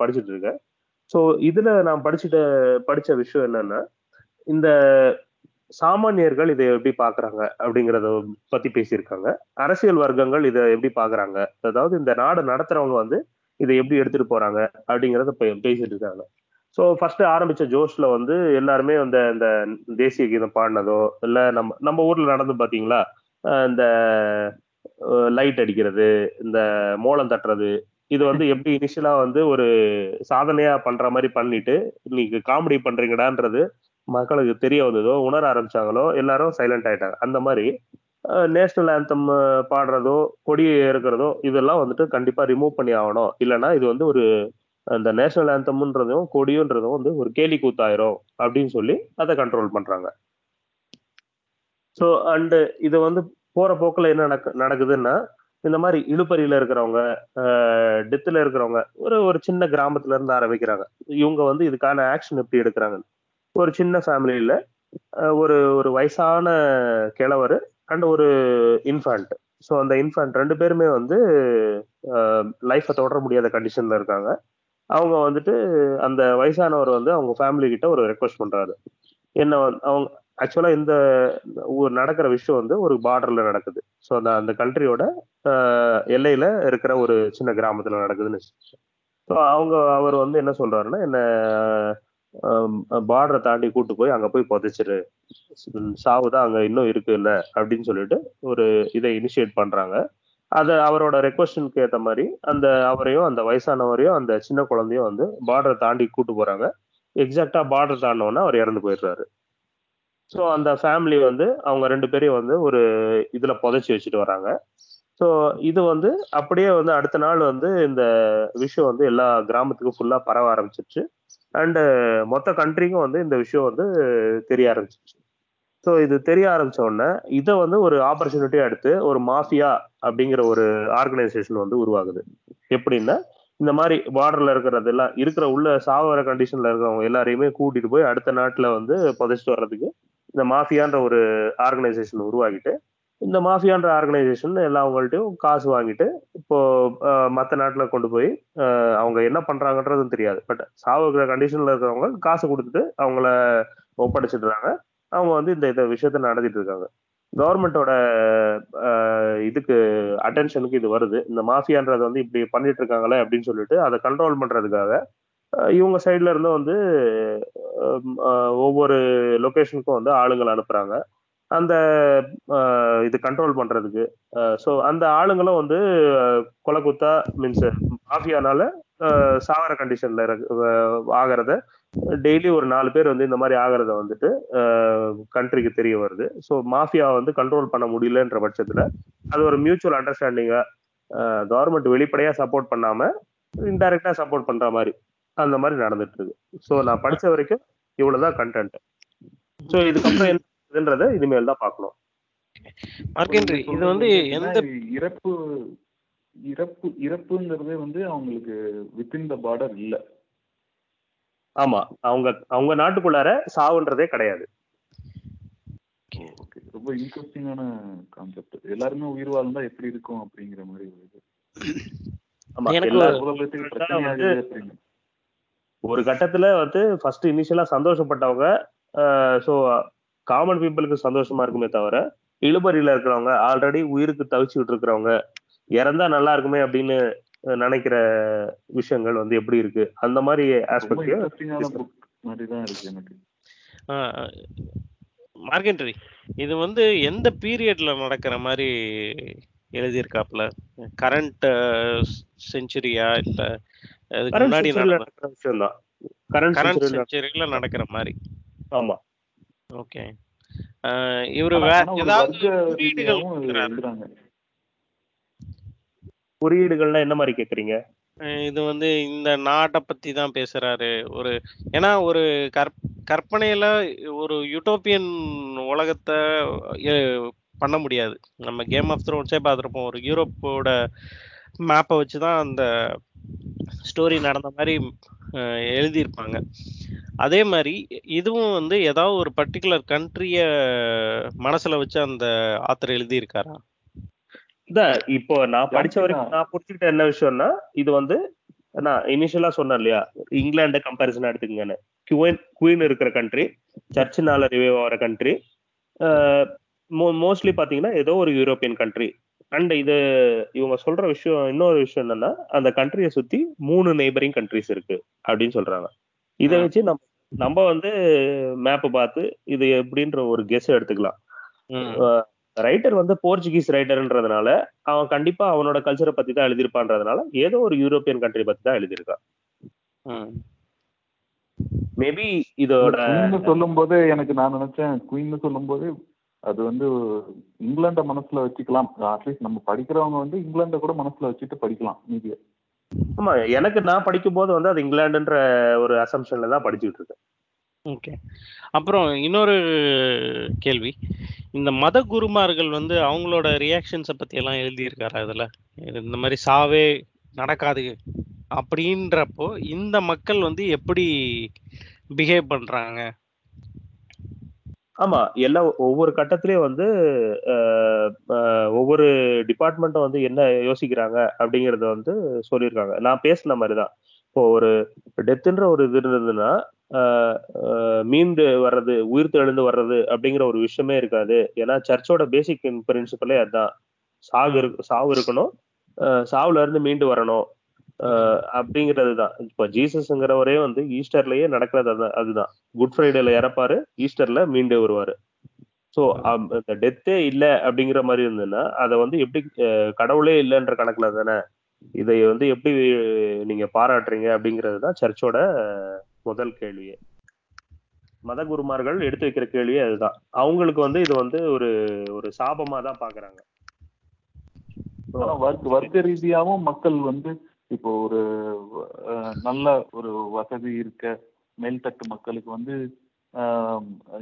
படிச்சுட்டு இருக்கேன். ஸோ இதுல நான் படிச்சுட்டு படிச்ச விஷயம் என்னன்னா இந்த சாமானியர்கள் இதை எப்படி பாக்குறாங்க அப்படிங்கறத பத்தி பேசியிருக்காங்க. அரசியல் வர்க்கங்கள் இதை எப்படி பாக்குறாங்க அதாவது இந்த நாடு நடத்துறவங்க வந்து இதை எப்படி எடுத்துட்டு போறாங்க அப்படிங்கறத பே- பேசிட்டு இருக்காங்க. ஸோ ஃபர்ஸ்ட் ஆரம்பிச்ச ஜோஷ்ல வந்து எல்லாருமே வந்து இந்த தேசிய கீதம் பாடினதோ இல்ல நம்ம நம்ம ஊர்ல நடந்து பாத்தீங்களா? இந்த லைட் அடிக்கிறது இந்த மோளம் தட்டுறது இது வந்து எப்படி இனிஷியலா வந்து ஒரு சாதனையா பண்ற மாதிரி பண்ணிட்டு இன்னைக்கு காமெடி பண்றீங்கடான்றது மக்களுக்கு தெரிய வந்ததோ உணர ஆரம்பிச்சாங்களோ எல்லாரும் சைலண்ட் ஆயிட்டாங்க. அந்த மாதிரி நேஷனல் ஆந்தம் பாடுறதோ கொடி இருக்கிறதோ இதெல்லாம் வந்துட்டு கண்டிப்பா ரிமூவ் பண்ணி ஆகணும். இல்லைன்னா இது வந்து ஒரு அந்த நேஷனல் ஆந்தம்ன்றதும் கொடியுன்றதும் வந்து ஒரு கேலி கூத்தாயிரும் அப்படின்னு சொல்லி அதை கண்ட்ரோல் பண்றாங்க. ஸோ அண்டு இது வந்து போற போக்குல என்ன நடக்கு நடக்குதுன்னா இந்த மாதிரி இழுப்பறியில இருக்கிறவங்க டெத்துல இருக்கிறவங்க ஒரு ஒரு சின்ன கிராமத்துல இருந்து ஆரம்பிக்கிறாங்க. இவங்க வந்து இதுக்கான ஆக்ஷன் எப்படி எடுக்கிறாங்க? ஒரு சின்ன ஃபேமிலியில ஒரு ஒரு வயசான கிழவர் அண்ட் ஒரு இன்ஃபான்ட் ஸோ அந்த இன்ஃபான்ட் ரெண்டு பேருமே வந்து லைஃப்பை தொடர முடியாத கண்டிஷன்ல இருக்காங்க. அவங்க வந்துட்டு அந்த வயசானவர் வந்து அவங்க ஃபேமிலி கிட்ட ஒரு ரெக்வஸ்ட் பண்றாரு. என்ன அவங்க ஆக்சுவலா இந்த நடக்கிற விஷயம் வந்து ஒரு பார்டர்ல நடக்குது. ஸோ அந்த அந்த கண்ட்ரியோட எல்லையில இருக்கிற ஒரு சின்ன கிராமத்துல நடக்குதுன்னு ஸோ அவங்க அவர் வந்து என்ன சொல்றாருன்னா என்ன பார்டரை தாண்டி கூட்டு போய் அங்க போய் புதைச்சிரு. சாவு தான் அங்க இன்னும் இருக்கு இல்ல அப்படின்னு சொல்லிட்டு ஒரு இதை இனிஷியேட் பண்றாங்க. அதை அவரோட ரெக்வஸ்டனுக்கு ஏத்த மாதிரி அந்த அவரையும் அந்த வயசானவரையும் அந்த சின்ன குழந்தையும் வந்து பார்டரை தாண்டி கூட்டு போறாங்க. எக்ஸாக்டா பார்டர் தாண்டினோன்னா அவர் இறந்து போயிடுறாரு. ஸோ அந்த ஃபேமிலி வந்து அவங்க ரெண்டு பேரையும் வந்து ஒரு இதில் புதைச்சி வச்சுட்டு வராங்க. ஸோ இது வந்து அப்படியே வந்து அடுத்த நாள் வந்து இந்த விஷயம் வந்து எல்லா கிராமத்துக்கும் ஃபுல்லாக பரவ ஆரம்பிச்சிருச்சு. அண்டு மொத்த கண்ட்ரிக்கும் வந்து இந்த விஷயம் வந்து தெரிய ஆரம்பிச்சிருச்சு. ஸோ இது தெரிய ஆரம்பிச்ச உடனே இதை வந்து ஒரு ஆப்பர்ச்சுனிட்டியாக எடுத்து ஒரு மாஃபியா அப்படிங்கிற ஒரு ஆர்கனைசேஷன் வந்து உருவாகுது. எப்படின்னா இந்த மாதிரி பார்டர்ல இருக்கிறதெல்லாம் இருக்கிற உள்ள சாவர கண்டிஷன்ல இருக்கிறவங்க எல்லாரையுமே கூட்டிட்டு போய் அடுத்த நாட்டில் வந்து புதைச்சிட்டு வர்றதுக்கு இந்த மாஃபியான்ற ஒரு ஆர்கனைசேஷன் உருவாக்கிட்டு இந்த மாஃபியான்ற ஆர்கனைசேஷன் எல்லாம் அவங்கள்ட்டையும் காசு வாங்கிட்டு இப்போ மற்ற நாட்டில் கொண்டு போய் அவங்க என்ன பண்ணுறாங்கன்றதும் தெரியாது. பட் சாவுக்கிற கண்டிஷனில் இருக்கிறவங்க காசு கொடுத்துட்டு அவங்கள ஒப்படைச்சிடுறாங்க. அவங்க வந்து இந்த இந்த விஷயத்த நடத்திட்டு இருக்காங்க. கவர்மெண்டோட இதுக்கு அட்டென்ஷனுக்கு இது வருது. இந்த மாஃபியான்றது வந்து இப்படி பண்ணிட்டு இருக்காங்களே அப்படின்னு சொல்லிட்டு அதை கண்ட்ரோல் பண்றதுக்காக இவங்க சைட்ல இருந்தும் வந்து ஒவ்வொரு லொக்கேஷனுக்கும் வந்து ஆளுங்களை அனுப்புறாங்க. அந்த இது கண்ட்ரோல் பண்றதுக்கு. ஸோ அந்த ஆளுங்களும் வந்து கொலை குத்தா மீன்ஸ் மாஃபியானால சாகர கண்டிஷன்ல ஆகிறத டெய்லி ஒரு நாலு பேர் வந்து இந்த மாதிரி ஆகிறத வந்துட்டு கண்ட்ரிக்கு தெரிய வருது. ஸோ மாஃபியா வந்து கண்ட்ரோல் பண்ண முடியலன்ற பட்சத்துல அது ஒரு மியூச்சுவல் அண்டர்ஸ்டாண்டிங்கா கவர்மெண்ட் வெளிப்படையா சப்போர்ட் பண்ணாம இன்டைரக்டா சப்போர்ட் பண்ற மாதிரி. அந்த மாதிரி நடந்துட்டு இருக்கு ஸோ நான் படிச்ச வரைக்கும் இவ்வளவுதான் கண்டென்ட் ஸோ இதுக்கப்புறம் என்ன இதுன்றத இனிமேல் தான் பார்க்கணும். இது வந்து எந்த இறப்பு இறப்பு இறப்புங்கிறதே வந்து அவங்களுக்கு வித்தின் த பார்டர் இல்ல. ஆமா அவங்க அவங்க நாட்டுக்குள்ளார சாவுன்றதே கிடையாது. ஓகே. ரொம்ப இன்ட்ரெஸ்டிங்கான கான்செப்ட் எல்லாருமே உயிர் வாழ்ந்தா எப்படி இருக்கும் அப்படிங்கிற மாதிரி ஒரு கட்டத்துல வந்து ஃபர்ஸ்ட் இனிஷியலா சந்தோஷப்பட்டவங்க ஸோ காமன் பீப்புளுக்கு சந்தோஷமா இருக்குமே தவிர இழுபறியில இருக்கிறவங்க ஆல்ரெடி உயிருக்கு தவிச்சுக்கிட்டு இருக்கிறவங்க இறந்தா நல்லா இருக்குமே அப்படின்னு நினைக்கிற விஷயங்கள் வந்து எப்படி இருக்கு? அந்த மாதிரி ஆஸ்பெக்ட் இன்ட்ரெஸ்டிங்கான புக் மாதிரி தான் இருக்கு எனக்கு. மார்க்கெண்ட்ரி இது வந்து எந்த பீரியட்ல நடக்கிற மாதிரி எழுதியிருக்காப்ல கரண்ட் செஞ்சுரியா இல்ல அதுக்கு முன்னாடி நடக்கிற விஷயம் தான் கரண்ட் கரண்ட் செஞ்சுரியில செஞ்சுரியில நடக்கிற மாதிரி. ஆமா. ஓகே இவரு ஆனா- வே ஆனா ஒரு ஏதாவது குறியீடுகள்னா என்ன மாதிரி கேக்குறீங்க? இது வந்து இந்த நாட்டை பத்தி தான் பேசுறாரு. ஒரு ஏன்னா ஒரு கற் கற்பனையில ஒரு யூட்டோப்பியன் உலகத்தை பண்ண முடியாது. நம்ம கேம் ஆஃப் த்ரோன்ஸே பார்த்துருப்போம். ஒரு யூரோப்போட மேப்பை வச்சு தான் அந்த ஸ்டோரி நடந்த மாதிரி எழுதியிருப்பாங்க. அதே மாதிரி இதுவும் வந்து ஏதாவது ஒரு பர்டிகுலர் கண்ட்ரிய மனசுல வச்சு அந்த ஆத்தர் எழுதியிருக்காரா? இதான் இப்போ நான் படிச்ச வரைக்கும். நான் புரிஞ்சுக்கிட்ட என்ன விஷயம்னா இது வந்து நான் இனிஷியலா சொன்னேன் இல்லையா இங்கிலாந்து கம்பேரிசன் எடுத்துக்கங்கன்னு. குயின் குயின் இருக்கிற கண்ட்ரி சர்ச்சினால ரிவைவ் ஆகிற கண்ட்ரி மோஸ்ட்லி பாத்தீங்கன்னா ஏதோ ஒரு யூரோப்பியன் கண்ட்ரி அண்ட் இது இவங்க சொல்ற விஷயம் இன்னொரு விஷயம் என்னன்னா அந்த கண்ட்ரியை சுத்தி மூணு நெய்பரிங் கண்ட்ரிஸ் இருக்கு அப்படின்னு சொல்றாங்க இதை. வச்சு நம்ம நம்ம வந்து மேப் பார்த்து இது எப்படின்ற ஒரு கெஸ் எடுத்துக்கலாம். ரைட்டர் வந்து போர்ச்சுகீஸ் ரைட்டர்ன்றதுனால அவன் கண்டிப்பா அவனோட கல்ச்சரை பத்தி தான் எழுதியிருப்பான்றதுனால ஏதோ ஒரு யூரோப்பியன் கண்ட்ரி பத்தி தான் எழுதியிருக்கான். மேபி இதோட சொல்லும் போது எனக்கு நான் நினைச்சேன் குயின் சொல்லும் போது அது வந்து இங்கிலாண்ட மனசுல வச்சுக்கலாம். அட்லீஸ்ட் நம்ம படிக்கிறவங்க வந்து இங்கிலாண்ட கூட மனசுல வச்சுட்டு படிக்கலாம் மீதிய. ஆமா எனக்கு நான் படிக்கும் போது வந்து அது இங்கிலாந்துன்ற ஒரு அசம்ஷன்ல தான் படிச்சுட்டு இருக்கேன் ஓகே அப்புறம் இன்னொரு கேள்வி. இந்த மத குருமார்கள் வந்து அவங்களோட ரியாக்ஷன்ஸை பத்தி எல்லாம் எழுதியிருக்காரு அதுல இது இந்த மாதிரி சாவே நடக்காது அப்படின்றப்போ இந்த மக்கள் வந்து எப்படி பிஹேவ் பண்றாங்க? ஆமா எல்லா ஒவ்வொரு கட்டத்திலயும் வந்து ஒவ்வொரு டிபார்ட்மெண்ட்டும் வந்து என்ன யோசிக்கிறாங்க அப்படிங்கறத வந்து சொல்லியிருக்காங்க. நான் பேசின மாதிரி தான் இப்போ ஒரு டெத்துன்ற ஒரு இது இருந்ததுன்னா மீண்டு வர்றது உயிர் தெழுந்து வர்றது அப்படிங்கிற ஒரு விஷயமே இருக்காது. ஏன்னா சர்ச்சோட பேசிக் பிரின்சிபலே அதுதான் சாகு இருக்கு சாவு இருக்கணும். சாவுல இருந்து மீண்டு வரணும். அப்படிங்கிறது தான் இப்போ ஜீசஸ்ங்கிறவரே வந்து ஈஸ்டர்லயே நடக்கிறது அதுதான். குட் ஃப்ரைடேல இறப்பாரு ஈஸ்டர்ல மீண்டு வருவாரு. ஸோ அந்த டெத்தே இல்லை அப்படிங்கிற மாதிரி இருந்ததுன்னா அதை வந்து எப்படி கடவுளே இல்லைன்ற கணக்குல தானே இதை வந்து எப்படி நீங்க பாராட்டுறீங்க அப்படிங்கிறது தான் சர்ச்சோட முதல் கேள்வியே. மத குருமார்கள் எடுத்து வைக்கிற கேள்வியே அதுதான். அவங்களுக்கு வந்து இது வந்து ஒரு ஒரு சாபமா தான் பாக்குறாங்க வர்க்க ரீதியாவும் மக்கள் வந்து இப்போ ஒரு நல்ல ஒரு வசதி இருக்க மேல்தட்டு மக்களுக்கு வந்து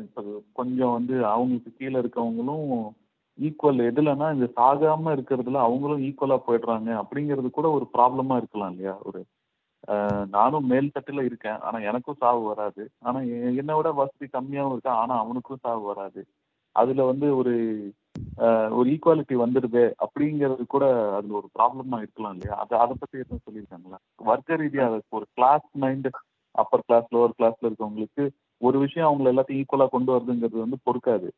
இப்போ கொஞ்சம் வந்து அவங்களுக்கு கீழே இருக்கவங்களும் ஈக்குவல் எதுலன்னா இந்த சாகாம இருக்கிறதுல அவங்களும் ஈக்குவலா போயிடுறாங்க அப்படிங்கிறது கூட ஒரு ப்ராப்ளமா இருக்கலாம் இல்லையா? ஒரு நானும் மேல் தட்டில் இருக்கேன். ஆனா எனக்கும் சாவு வராது. ஆனா என்னை விட வசதி கம்மியாகவும் இருக்கேன் ஆனா அவனுக்கும் சாவு வராது. அதுல வந்து ஒரு ஒரு ஈக்குவாலிட்டி வந்துடுது அப்படிங்கிறது கூட அதுல ஒரு ப்ராப்ளமா இருக்கலாம் இல்லையா? அதை அதை பத்தி எதுவும் சொல்லியிருக்காங்களா வர்க்க ரீதியா அது ஒரு class mind upper class lower கிளாஸ்ல இருக்கவங்களுக்கு ஒரு விஷயம் அவங்களை எல்லாத்தையும் ஈக்குவலா கொண்டு வருதுங்கிறது வந்து பொறுக்காது.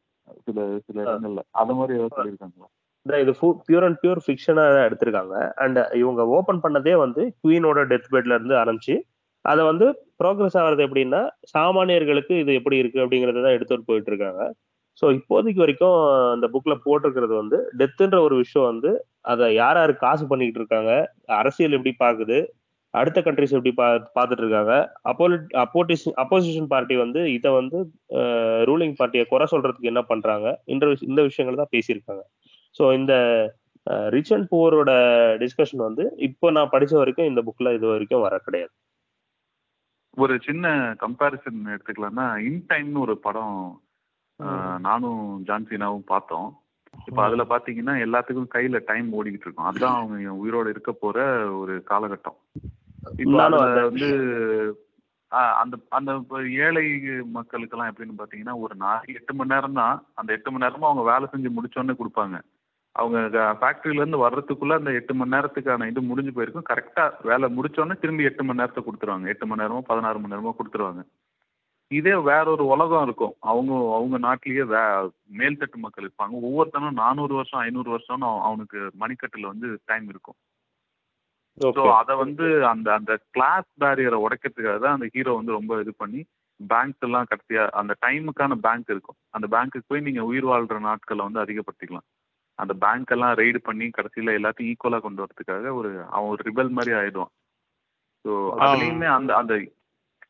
சில சில இடங்கள்ல. அது மாதிரி ஏதாவது சொல்லியிருக்காங்களா? இந்த இது பியூர் அண்ட் பியூர் ஃபிக்ஷனா தான் எடுத்திருக்காங்க. அண்ட் இவங்க ஓபன் பண்ணதே வந்து குவீனோட டெத் பெட்ல இருந்து ஆரம்பிச்சு அதை வந்து ப்ரோக்ரஸ் ஆகிறது எப்படின்னா சாமானியர்களுக்கு இது எப்படி இருக்கு அப்படிங்கறத தான் எடுத்துட்டு போயிட்டு இருக்காங்க. ஸோ இப்போதைக்கு வரைக்கும் அந்த புக்கில் போட்டிருக்கிறது வந்து டெத்துன்ற ஒரு விஷயம் வந்து அதை யார் யார் காசு பண்ணிக்கிட்டு இருக்காங்க அரசியல் எப்படி பாக்குது அடுத்த கண்ட்ரிஸ் எப்படி பா பார்த்துட்டு இருக்காங்க அப்போலிட் அப்போட்டிஸ் அப்போசிஷன் பார்ட்டி வந்து இதை வந்து ரூலிங் பார்ட்டியை குறை சொல்றதுக்கு என்ன பண்றாங்க இந்த இந்த விஷயங்கள் தான் பேசியிருக்காங்க. ஸோ இந்த ரிச் அண்ட் புவரோட டிஸ்கஷன் வந்து இப்போ நான் படிச்ச வரைக்கும் இந்த புக்கில் இது வரைக்கும் வர கிடையாது. ஒரு சின்ன கம்பேரிசன் எடுத்துக்கலாம்னா இன் டைம்னு ஒரு படம் நானும் ஜான்சினாவும் பார்த்தோம். இப்ப அதுல பாத்தீங்கன்னா எல்லாத்துக்கும் கையில டைம் ஓடிக்கிட்டு இருக்கும். அதான் அவங்க உயிரோட இருக்க போற ஒரு காலகட்டம். அதுல அந்த- வந்து அந்த அந்த ஏழை மக்களுக்கெல்லாம் எப்படின்னு பாத்தீங்கன்னா ஒரு நாளைக்கு எட்டு மணி நேரம் தான். அந்த எட்டு மணி நேரமும் அவங்க வேலை செஞ்சு முடிச்சோன்னே கொடுப்பாங்க. அவங்க ஃபேக்டரியில இருந்து வர்றதுக்குள்ள அந்த எட்டு மணி நேரத்துக்கான இது முடிஞ்சு போயிருக்கும். கரெக்டா வேலை முடிச்சோன்னே திரும்பி எட்டு மணி நேரத்தை கொடுத்துருவாங்க. எட்டு மணி நேரமோ பதினாறு மணி நேரமோ கொடுத்துருவாங்க. இதே வேற ஒரு உலகம் இருக்கும். அவங்க அவங்க நாட்டிலேயே வே மேல்தட்டு மக்கள் இருப்பாங்க. ஒவ்வொருத்தனும் நானூறு வருஷம் ஐநூறு வருஷம்னு அவ- அவனுக்கு மணிக்கட்டுல வந்து டைம் இருக்கும். ஸோ ஓகே அதை வந்து அந்த அந்த கிளாஸ் பேரியரை உடைக்கிறதுக்காக தான் அந்த ஹீரோ வந்து ரொம்ப இது பண்ணி பேங்க் எல்லாம் கடைசியா அந்த டைமுக்கான பேங்க் இருக்கும். அந்த பேங்க்குக்கு போய் நீங்க உயிர் வாழ்ற நாட்களை வந்து அதிகப்படுத்திக்கலாம். அந்த பேங்க் எல்லாம் ரெய்டு பண்ணி கடைசியில எல்லாத்தையும் ஈக்குவலா கொண்டு வரதுக்காக ஒரு அவன் ஒரு ரிபல் மாதிரி ஆயிடுவான். ஸோ அதுலயுமே அந்த அந்த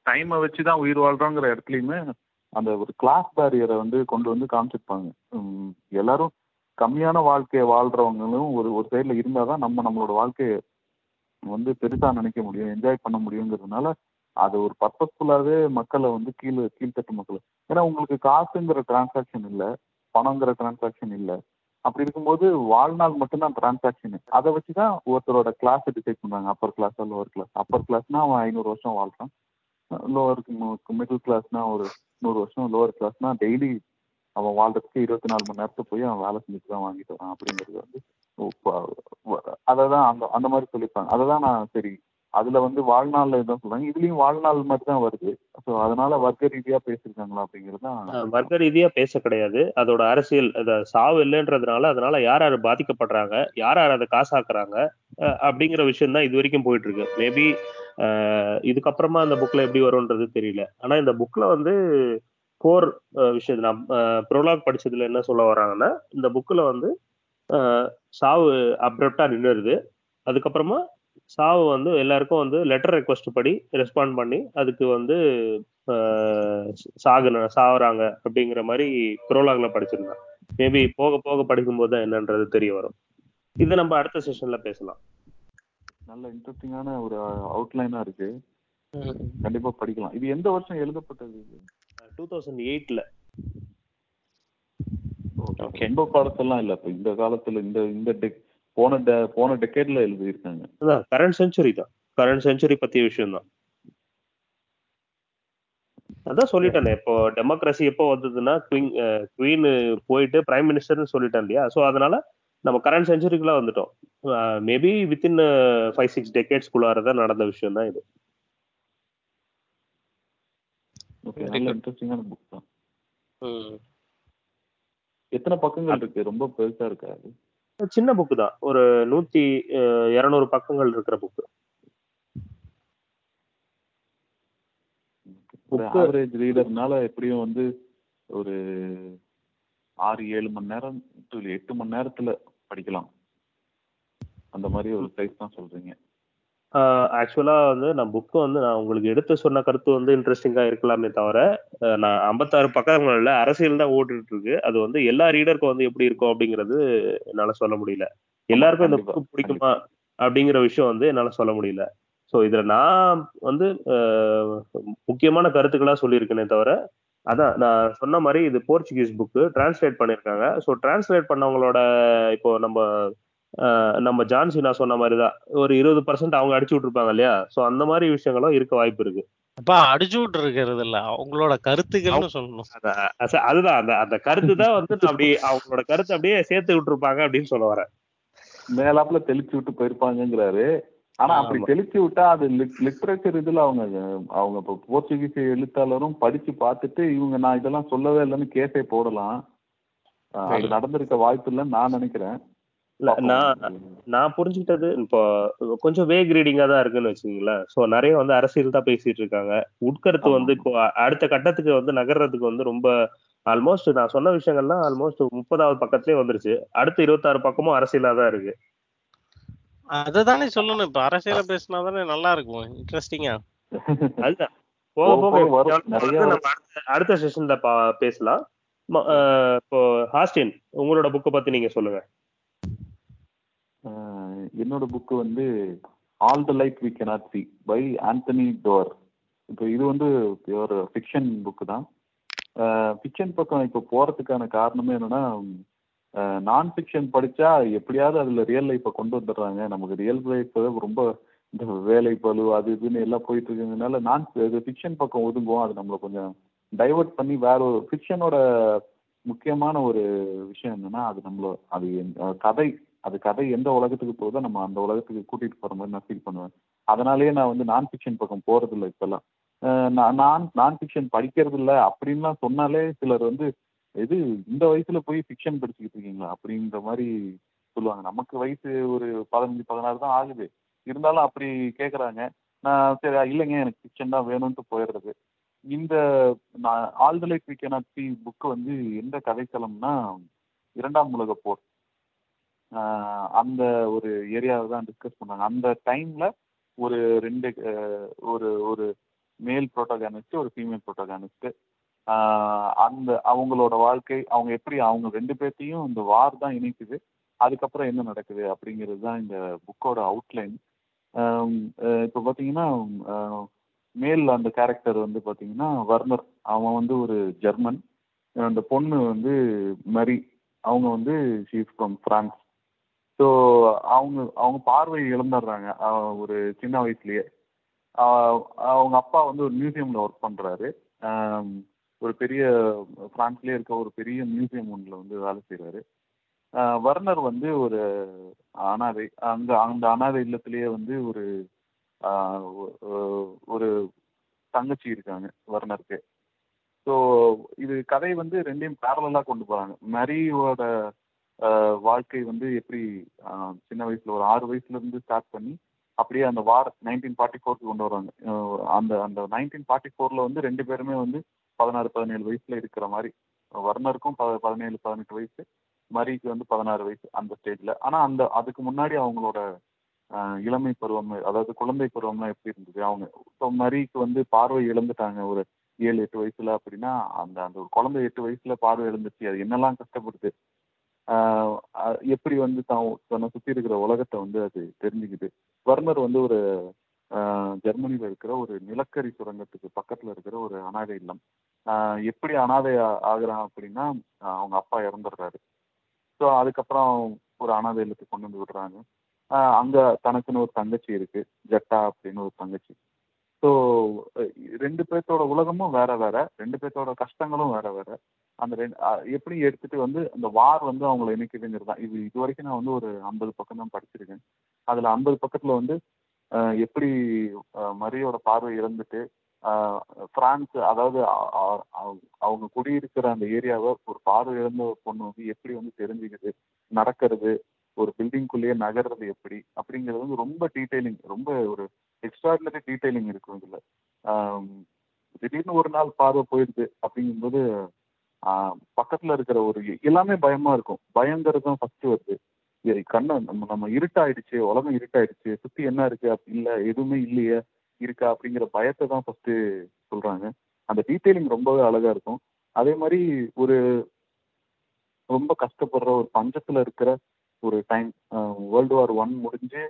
டைமை வச்சு தான் உயிர் வாழ்கிறோங்கிற இடத்துலையுமே அந்த ஒரு கிளாஸ் பேரியரை வந்து கொண்டு வந்து காமிச்சிருப்பாங்க. எல்லாரும் கம்மியான வாழ்க்கையை வாழ்கிறவங்களும் ஒரு ஒரு சைடில் இருந்தால் தான் நம்ம நம்மளோட வாழ்க்கையை வந்து பெருசாக நினைக்க முடியும் என்ஜாய் பண்ண முடியுங்கிறதுனால அது ஒரு பர்பஸ்ஃபுல்லாகவே மக்களை வந்து கீழே கீழ்த்தட்டு மக்களை. ஏன்னா உங்களுக்கு காசுங்கிற டிரான்சாக்ஷன் இல்லை பணங்கிற டிரான்சாக்ஷன் இல்லை. அப்படி இருக்கும்போது வாழ்நாள் மட்டும்தான் டிரான்சாக்ஷன் அதை வச்சு தான் ஒருத்தரோட கிளாஸை டிசைட் பண்ணுறாங்க upper class lower class upper கிளாஸ்னா அவன் ஐநூறு வருஷம் வாழ்கிறான் லோவருக்கு மிடில் கிளாஸ்னா ஒரு நூறு வருஷம் லோவர் கிளாஸ்னா டெய்லி அவன் வாழ்றதுக்கு இருபத்தி நாலு மணி நேரத்துக்கு போய் அவன் வேலை செஞ்சுட்டு தான் வாங்கிட்டு வரான் அப்படிங்கிறது வந்து அதை தான் அந்த அந்த மாதிரி சொல்லியிருப்பாங்க. அதை தான் நான் சரி அதுல வந்து வாழ்நாள்ல இதான் சொல்றாங்க. இதுலயும் வாழ்நாள் மாதிரி தான் வருது. ஸோ அதனால வர்க்க ரீதியா பேசியிருக்காங்களா அப்படிங்கிறது தான் வர்க்க ரீதியா பேச கிடையாது. அதோட அரசியல் அத சாவு இல்லைன்றதுனால அதனால யார் யார் பாதிக்கப்படுறாங்க யார் யார் அதை காசாக்குறாங்க அப்படிங்கிற விஷயம் தான் இது வரைக்கும் போயிட்டு இருக்கு மேபி இதுக்கப்புறமா அந்த புக்ல எப்படி வரும்ன்றது தெரியல. ஆனா இந்த புக்ல வந்து கோர் விஷயம் நான் ப்ரோலாக் படிச்சதுல என்ன சொல்ல வராங்கன்னா இந்த புக்கில் வந்து சாவு அப்ரப்டா நின்னுருது. அதுக்கப்புறமா சாவு வந்து எல்லாருக்கும் வந்து லெட்டர் ரெக்வஸ்ட் படி ரெஸ்பாண்ட் பண்ணி அதுக்கு வந்து சாகுன சாகுறாங்க அப்படிங்கிற மாதிரி ப்ரோலாக்ல படிச்சிருந்தேன். மேபி போக போக படிக்கும்போது தான் என்னன்றது தெரிய வரும். இதை நம்ம அடுத்த செஷன்ல பேசலாம். நல்ல இன்ட்ரெஸ்டிங்கான ஒரு அவுட்லைனா இருக்கு. கண்டிப்பா படிக்கலாம். இது எந்த வருஷம் எழுதப்பட்டது இது? டூ தௌசண்ட் எயிட்ல. ரொம்ப படத்தெல்லாம் இல்ல. இப்ப இந்த காலத்துல இந்த இந்த டெக் போன போன டெக்கேட்ல எழுதியிருக்காங்க. அதான் கரண்ட் செஞ்சுரி தான். கரண்ட் செஞ்சுரி பத்திய விஷயம் தான் அதான் சொல்லிட்டேனே இப்போ டெமோக்ரஸி எப்போ வந்ததுன்னா குவீன் குவீன் போயிட்டு பிரைம் மினிஸ்டர்னு சொல்லிட்டேன் இல்லையா? ஸோ அதனால நம்ம கரண்ட் செஞ்சுரிக்குள்ள வந்துட்டோம். மேபி வித்தின் ஃபைவ் சிக்ஸ் டெக்கேட்ஸ்குள்ளார தான் நடந்த விஷயம் தான். இது. எத்தனை பக்கங்கள் இருக்கு? ரொம்ப பெருசா இருக்கா அது சின்ன புக்கு தான். ஒரு நூத்தி இரநூறு பக்கங்கள் இருக்கிற புக்கு ஆவரேஜ் ரீடர்னால எப்படியும் வந்து ஒரு ஆறு ஏழு மணி நேரம் எட்டு மணி நேரத்துல படிக்கலாம். அந்த மாதிரி ஒரு சைஸ் தான் சொல்றீங்க. ஆக்சுவலா வந்து நான் புக்கு வந்து நான் உங்களுக்கு எடுத்து சொன்ன கருத்து வந்து இன்ட்ரெஸ்டிங்கா இருக்கலாமே தவிர அஹ், நான் ஐம்பத்தாறு பக்கங்கள்ல அரசியல் தான் ஓட்டுட்டு இருக்கு அது வந்து எல்லா ரீடருக்கும் வந்து எப்படி இருக்கும் அப்படிங்கிறது என்னால சொல்ல முடியல. எல்லாருக்கும் இந்த புக்கு பிடிக்குமா அப்படிங்கிற விஷயம் வந்து என்னால சொல்ல முடியல. ஸோ இதுல நான் வந்து முக்கியமான கருத்துக்களா சொல்லியிருக்கேனே தவிர அதான் நான் சொன்ன மாதிரி இது போர்ச்சுகீஸ் புக்கு டிரான்ஸ்லேட் பண்ணியிருக்காங்க. ஸோ டிரான்ஸ்லேட் பண்ணவங்களோட இப்போ நம்ம நம்ம ஜான்சி நான் சொன்ன மாதிரி தான் ஒரு இருபது பர்சன்ட் அவங்க அடிச்சு விட்டுருப்பாங்க இல்லையா? ஸோ அந்த மாதிரி விஷயங்களும் இருக்க வாய்ப்பு இருக்கு. அப்பா அடிச்சு விட்டு இருக்கிறது இல்ல அவங்களோட கருத்துக்கள்னு சொல்லணும் அதுதான். அந்த அந்த கருத்து தான் வந்து நான் அப்படியே அவங்களோட கருத்தை அப்படியே சேர்த்து விட்டுருப்பாங்க அப்படின்னு சொல்ல வரேன். மேலாப்புல தெளிச்சு விட்டு போயிருப்பாங்கங்கிறாரு. ஆனா அப்படி. தெளிச்சு விட்டா அது லிட்ரேச்சர் இதுல அவங்க அவங்க இப்போ போர்ச்சுகீஸ் எழுத்தாளரும் படிச்சு பார்த்துட்டு இவங்க நான் இதெல்லாம் சொல்லவே இல்லைன்னு கேஸே போடலாம். அது. நடந்திருக்க வாய்ப்பு இல்லைன்னு நான் நினைக்கிறேன். இல்ல, நான். நான் புரிஞ்சுக்கிட்டது இப்போ கொஞ்சம் வேக் ரீடிங்கா தான் இருக்குன்னு வச்சுக்கீங்களேன். ஸோ நிறைய வந்து அரசியல் தான் பேசிட்டு இருக்காங்க. உட்கருத்து. வந்து இப்போ அடுத்த கட்டத்துக்கு வந்து நகர்றதுக்கு வந்து ரொம்ப ஆல்மோஸ்ட் நான் சொன்ன விஷயங்கள்லாம் ஆல்மோஸ்ட் முப்பதாவது பக்கத்துலயே வந்துருச்சு. அடுத்த இருபத்தாறு பக்கமும் அரசியலா தான் இருக்கு. அததானே சொல்லணும். இப்ப அரசியல பேசினா தானே நல்லா இருக்கும். இன்ட்ரெஸ்டிங்கா அதுதான் போக போக அடுத்த- செஷன்ல பேசலாம். இப்போ ஹாஸ்டின் உங்களோட புக்கை பத்தி நீங்க சொல்லுங்க. என்னோட புக்கு வந்து all the light we cannot see by Anthony Doerr இப்போ இது வந்து ஒரு ஃபிக்ஷன் புக்கு தான். ஃபிக்ஷன் பக்கம் இப்போ போகிறதுக்கான காரணமே என்னென்னா நான் ஃபிக்ஷன் படித்தா எப்படியாவது அதில் ரியல் லைஃப்பை கொண்டு வந்துடுறாங்க. நமக்கு ரியல் லைஃப் ரொம்ப இந்த வேலை பளு அது இதுன்னு எல்லாம் போயிட்டு இருக்கிறதுனால நான் இது ஃபிக்ஷன் பக்கம் ஒதுங்குவோம். அது நம்மளை கொஞ்சம் டைவர்ட் பண்ணி வேற ஒரு ஃபிக்ஷனோட முக்கியமான ஒரு விஷயம் என்னன்னா அது நம்மள அது கதை. அது கதை எந்த உலகத்துக்கு போகுதோ நம்ம அந்த உலகத்துக்கு கூட்டிட்டு போற மாதிரி நான் ஃபீல் பண்ணுவேன். அதனாலேயே நான் வந்து நான் ஃபிக்ஷன் பக்கம் போறது இல்லை இப்பெல்லாம். நான் நான் நான் ஃபிக்ஷன் படிக்கிறது இல்லை அப்படின்லாம் சொன்னாலே சிலர் வந்து இது இந்த வயசுல போய் ஃபிக்ஷன் படிச்சுக்கிட்டு இருக்கீங்களா? அப்படின்ற மாதிரி சொல்லுவாங்க. நமக்கு வயசு ஒரு பதினஞ்சு பதினாறு தான் ஆகுது. இருந்தாலும் அப்படி கேட்குறாங்க நான் சரி இல்லைங்க எனக்கு ஃபிக்ஷன் தான் வேணும்ட்டு போயிடுறது. இந்த நான் all the light we cannot see book வந்து எந்த கதைக்களம்னா இரண்டாம் உலக போர். அந்த ஒரு ஏரியாவை தான் டிஸ்கஸ் பண்ணாங்க. அந்த டைம்ல ஒரு ரெண்டு ஒரு ஒரு மேல் ப்ரோட்டோகானிஸ்ட் ஒரு ஃபீமேல் ப்ரோட்டோகானிஸ்ட் அந்த அவங்களோட வாழ்க்கை அவங்க எப்படி அவங்க ரெண்டு பேர்த்தையும் இந்த வார் தான் இணைக்குது அதுக்கப்புறம் என்ன நடக்குது அப்படிங்கிறது தான் இந்த புக்கோட அவுட்லைன் இப்போ பார்த்தீங்கன்னா மேலில் மேல் அந்த கேரக்டர் வந்து பார்த்தீங்கன்னா வர்னர் அவன் வந்து ஒரு ஜெர்மன் அந்த பொண்ணு வந்து மரி அவங்க வந்து ஷீஸ் ஃப்ரம் ஃப்ரான்ஸ் ஸோ அவங்க அவங்க பார்வை இழந்துடுறாங்க. ஒரு சின்ன வயசுலயே. அவங்க அப்பா வந்து ஒரு மியூசியம்ல ஒர்க் பண்றாரு. ஒரு பெரிய பிரான்ஸ்லயே இருக்க ஒரு பெரிய மியூசியம் ஒன்றில் வந்து வேலை செய்கிறாரு வர்னர் வந்து ஒரு அனாதை. அந்த அந்த அனாதை இல்லத்திலேயே வந்து ஒரு ஒரு தங்கச்சி இருக்காங்க வர்னருக்கு. ஸோ இது கதை வந்து ரெண்டையும் பேரலாக கொண்டு போகிறாங்க மரியோட வாழ்க்கை வந்து எப்படி சின்ன வயசுல ஒரு ஆறு வயசுல இருந்து ஸ்டார்ட் பண்ணி அப்படியே அந்த வார் நைன்டீன் ஃபார்ட்டி ஃபோர்க்கு கொண்டு வராங்க. அந்த அந்த நைன்டீன் ஃபார்ட்டி ஃபோர்ல வந்து ரெண்டு பேருமே வந்து பதினாறு பதினேழு வயசுல இருக்கிற மாதிரி வர்ணருக்கும் ப பதினேழு பதினெட்டு வயசு மரிக்கு வந்து பதினாறு வயசு அந்த ஸ்டேஜ்ல ஆனா அந்த அதுக்கு முன்னாடி அவங்களோட இளமை பருவம் அதாவது குழந்தை பருவம்லாம் எப்படி இருந்தது? அவங்க இப்போ மரிக்கு வந்து பார்வை இழந்துட்டாங்க ஒரு ஏழு எட்டு வயசுல அப்படின்னா அந்த அந்த ஒரு குழந்தை எட்டு வயசுல பார்வை இழந்துச்சு அது என்னெல்லாம் கஷ்டப்படுது? எப்படி வந்து தான் தன்னை சுத்தி இருக்கிற உலகத்தை வந்து அது தெரிஞ்சுக்குது. வர்னர் வந்து ஒரு ஆஹ் இருக்கிற ஒரு நிலக்கரி சுரங்கத்துக்கு பக்கத்துல இருக்கிற ஒரு அனாதை இல்லம். ஆஹ் எப்படி அனாதை ஆகுறான் அப்படின்னா அவங்க அப்பா இறந்துடுறாரு. ஸோ அதுக்கப்புறம் ஒரு அனாதை இல்லத்துக்கு கொண்டு வந்து விடுறாங்க. அங்கே அங்க தனக்குன்னு ஒரு தங்கச்சி இருக்கு ஜட்டா அப்படின்னு ஒரு தங்கச்சி. ஸோ ரெண்டு பேர்த்தோட உலகமும் வேற வேற ரெண்டு பேர்த்தோட கஷ்டங்களும் வேற வேற. அந்த ரெண்டு எப்படி எடுத்துட்டு வந்து அந்த வார் வந்து அவங்கள இணைக்குதுங்கிறது தான். இது இது வரைக்கும் நான் வந்து ஒரு ஐம்பது பக்கம் தான் படிச்சிருக்கேன். அதுல ஐம்பது பக்கத்துல வந்து எப்படி மரியோட பார்வை இறந்துட்டு அஹ் பிரான்ஸ் அதாவது அவங்க குடியிருக்கிற அந்த ஏரியாவை ஒரு பார்வை இழந்த ஒரு பொண்ணு வந்து எப்படி வந்து தெரிஞ்சுக்குது? நடக்கிறது? ஒரு பில்டிங்குள்ளேயே நகர்றது எப்படி? அப்படிங்கிறது வந்து ரொம்ப டீட்டெயிலிங் ரொம்ப ஒரு எக்ஸ்ட்ராடினரி டீட்டெயிலிங் இருக்கும் இதில். திடீர்னு ஒரு நாள் பார்வை போயிடுது அப்படிங்கும்போது பக்கத்தில் இருக்கிற ஒரு எல்லாமே பயமாக இருக்கும். பயங்கிறது தான் ஃபஸ்ட்டு வருது. கண்ணை நம்ம நம்ம இருட்டாயிடுச்சு உலகம் இருட்டாயிடுச்சு சுற்றி என்ன இருக்கு அப்படி இல்லை எதுவுமே இல்லையே இருக்கா அப்படிங்கிற பயத்தை தான் ஃபஸ்ட்டு சொல்கிறாங்க அந்த டீட்டெயிலிங் ரொம்பவே அழகாக இருக்கும். அதே மாதிரி ஒரு ரொம்ப கஷ்டப்படுற ஒரு பஞ்சத்தில் இருக்கிற ஒரு டைம் வேர்ல்டு வார் ஒன் முடிஞ்சு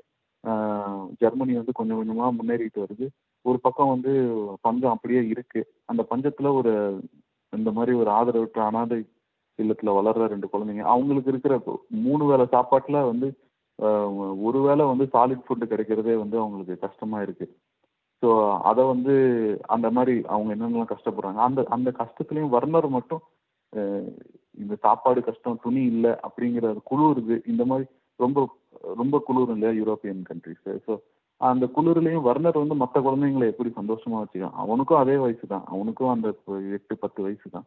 ஜெர்மனி வந்து கொஞ்சம் கொஞ்சமா முன்னேறிட்டு வருது. ஒரு பக்கம் வந்து பஞ்சம் அப்படியே இருக்கு. அந்த பஞ்சத்துல ஒரு இந்த மாதிரி ஒரு ஆதரவற்ற அனாதை இல்லத்துல வளர்ற ரெண்டு குழந்தைங்க அவங்களுக்கு இருக்கிற மூணு வேளை சாப்பாட்டுல வந்து ஒரு வேளை வந்து சாலிட் ஃபுட்டு கிடைக்கிறதே வந்து அவங்களுக்கு கஷ்டமா இருக்கு. ஸோ அதை வந்து அந்த மாதிரி அவங்க என்னென்னலாம் கஷ்டப்படுறாங்க அந்த அந்த கஷ்டத்துலையும் வர்ணர் மட்டும் இந்த சாப்பாடு கஷ்டம் துணி இல்லை அப்படிங்கிற குளிருது இந்த மாதிரி ரொம்ப ரொம்ப குளிரும் இல்லையா யூரோப்பியன் கண்ட்ரிஸ் ஸோ அந்த குளிர்லையும் வர்ணர் வந்து மற்ற குழந்தைங்களை எப்படி சந்தோஷமா வச்சுக்கிறான் அவனுக்கும் அதே வயசு தான் அவனுக்கும் அந்த எட்டு பத்து வயசு தான்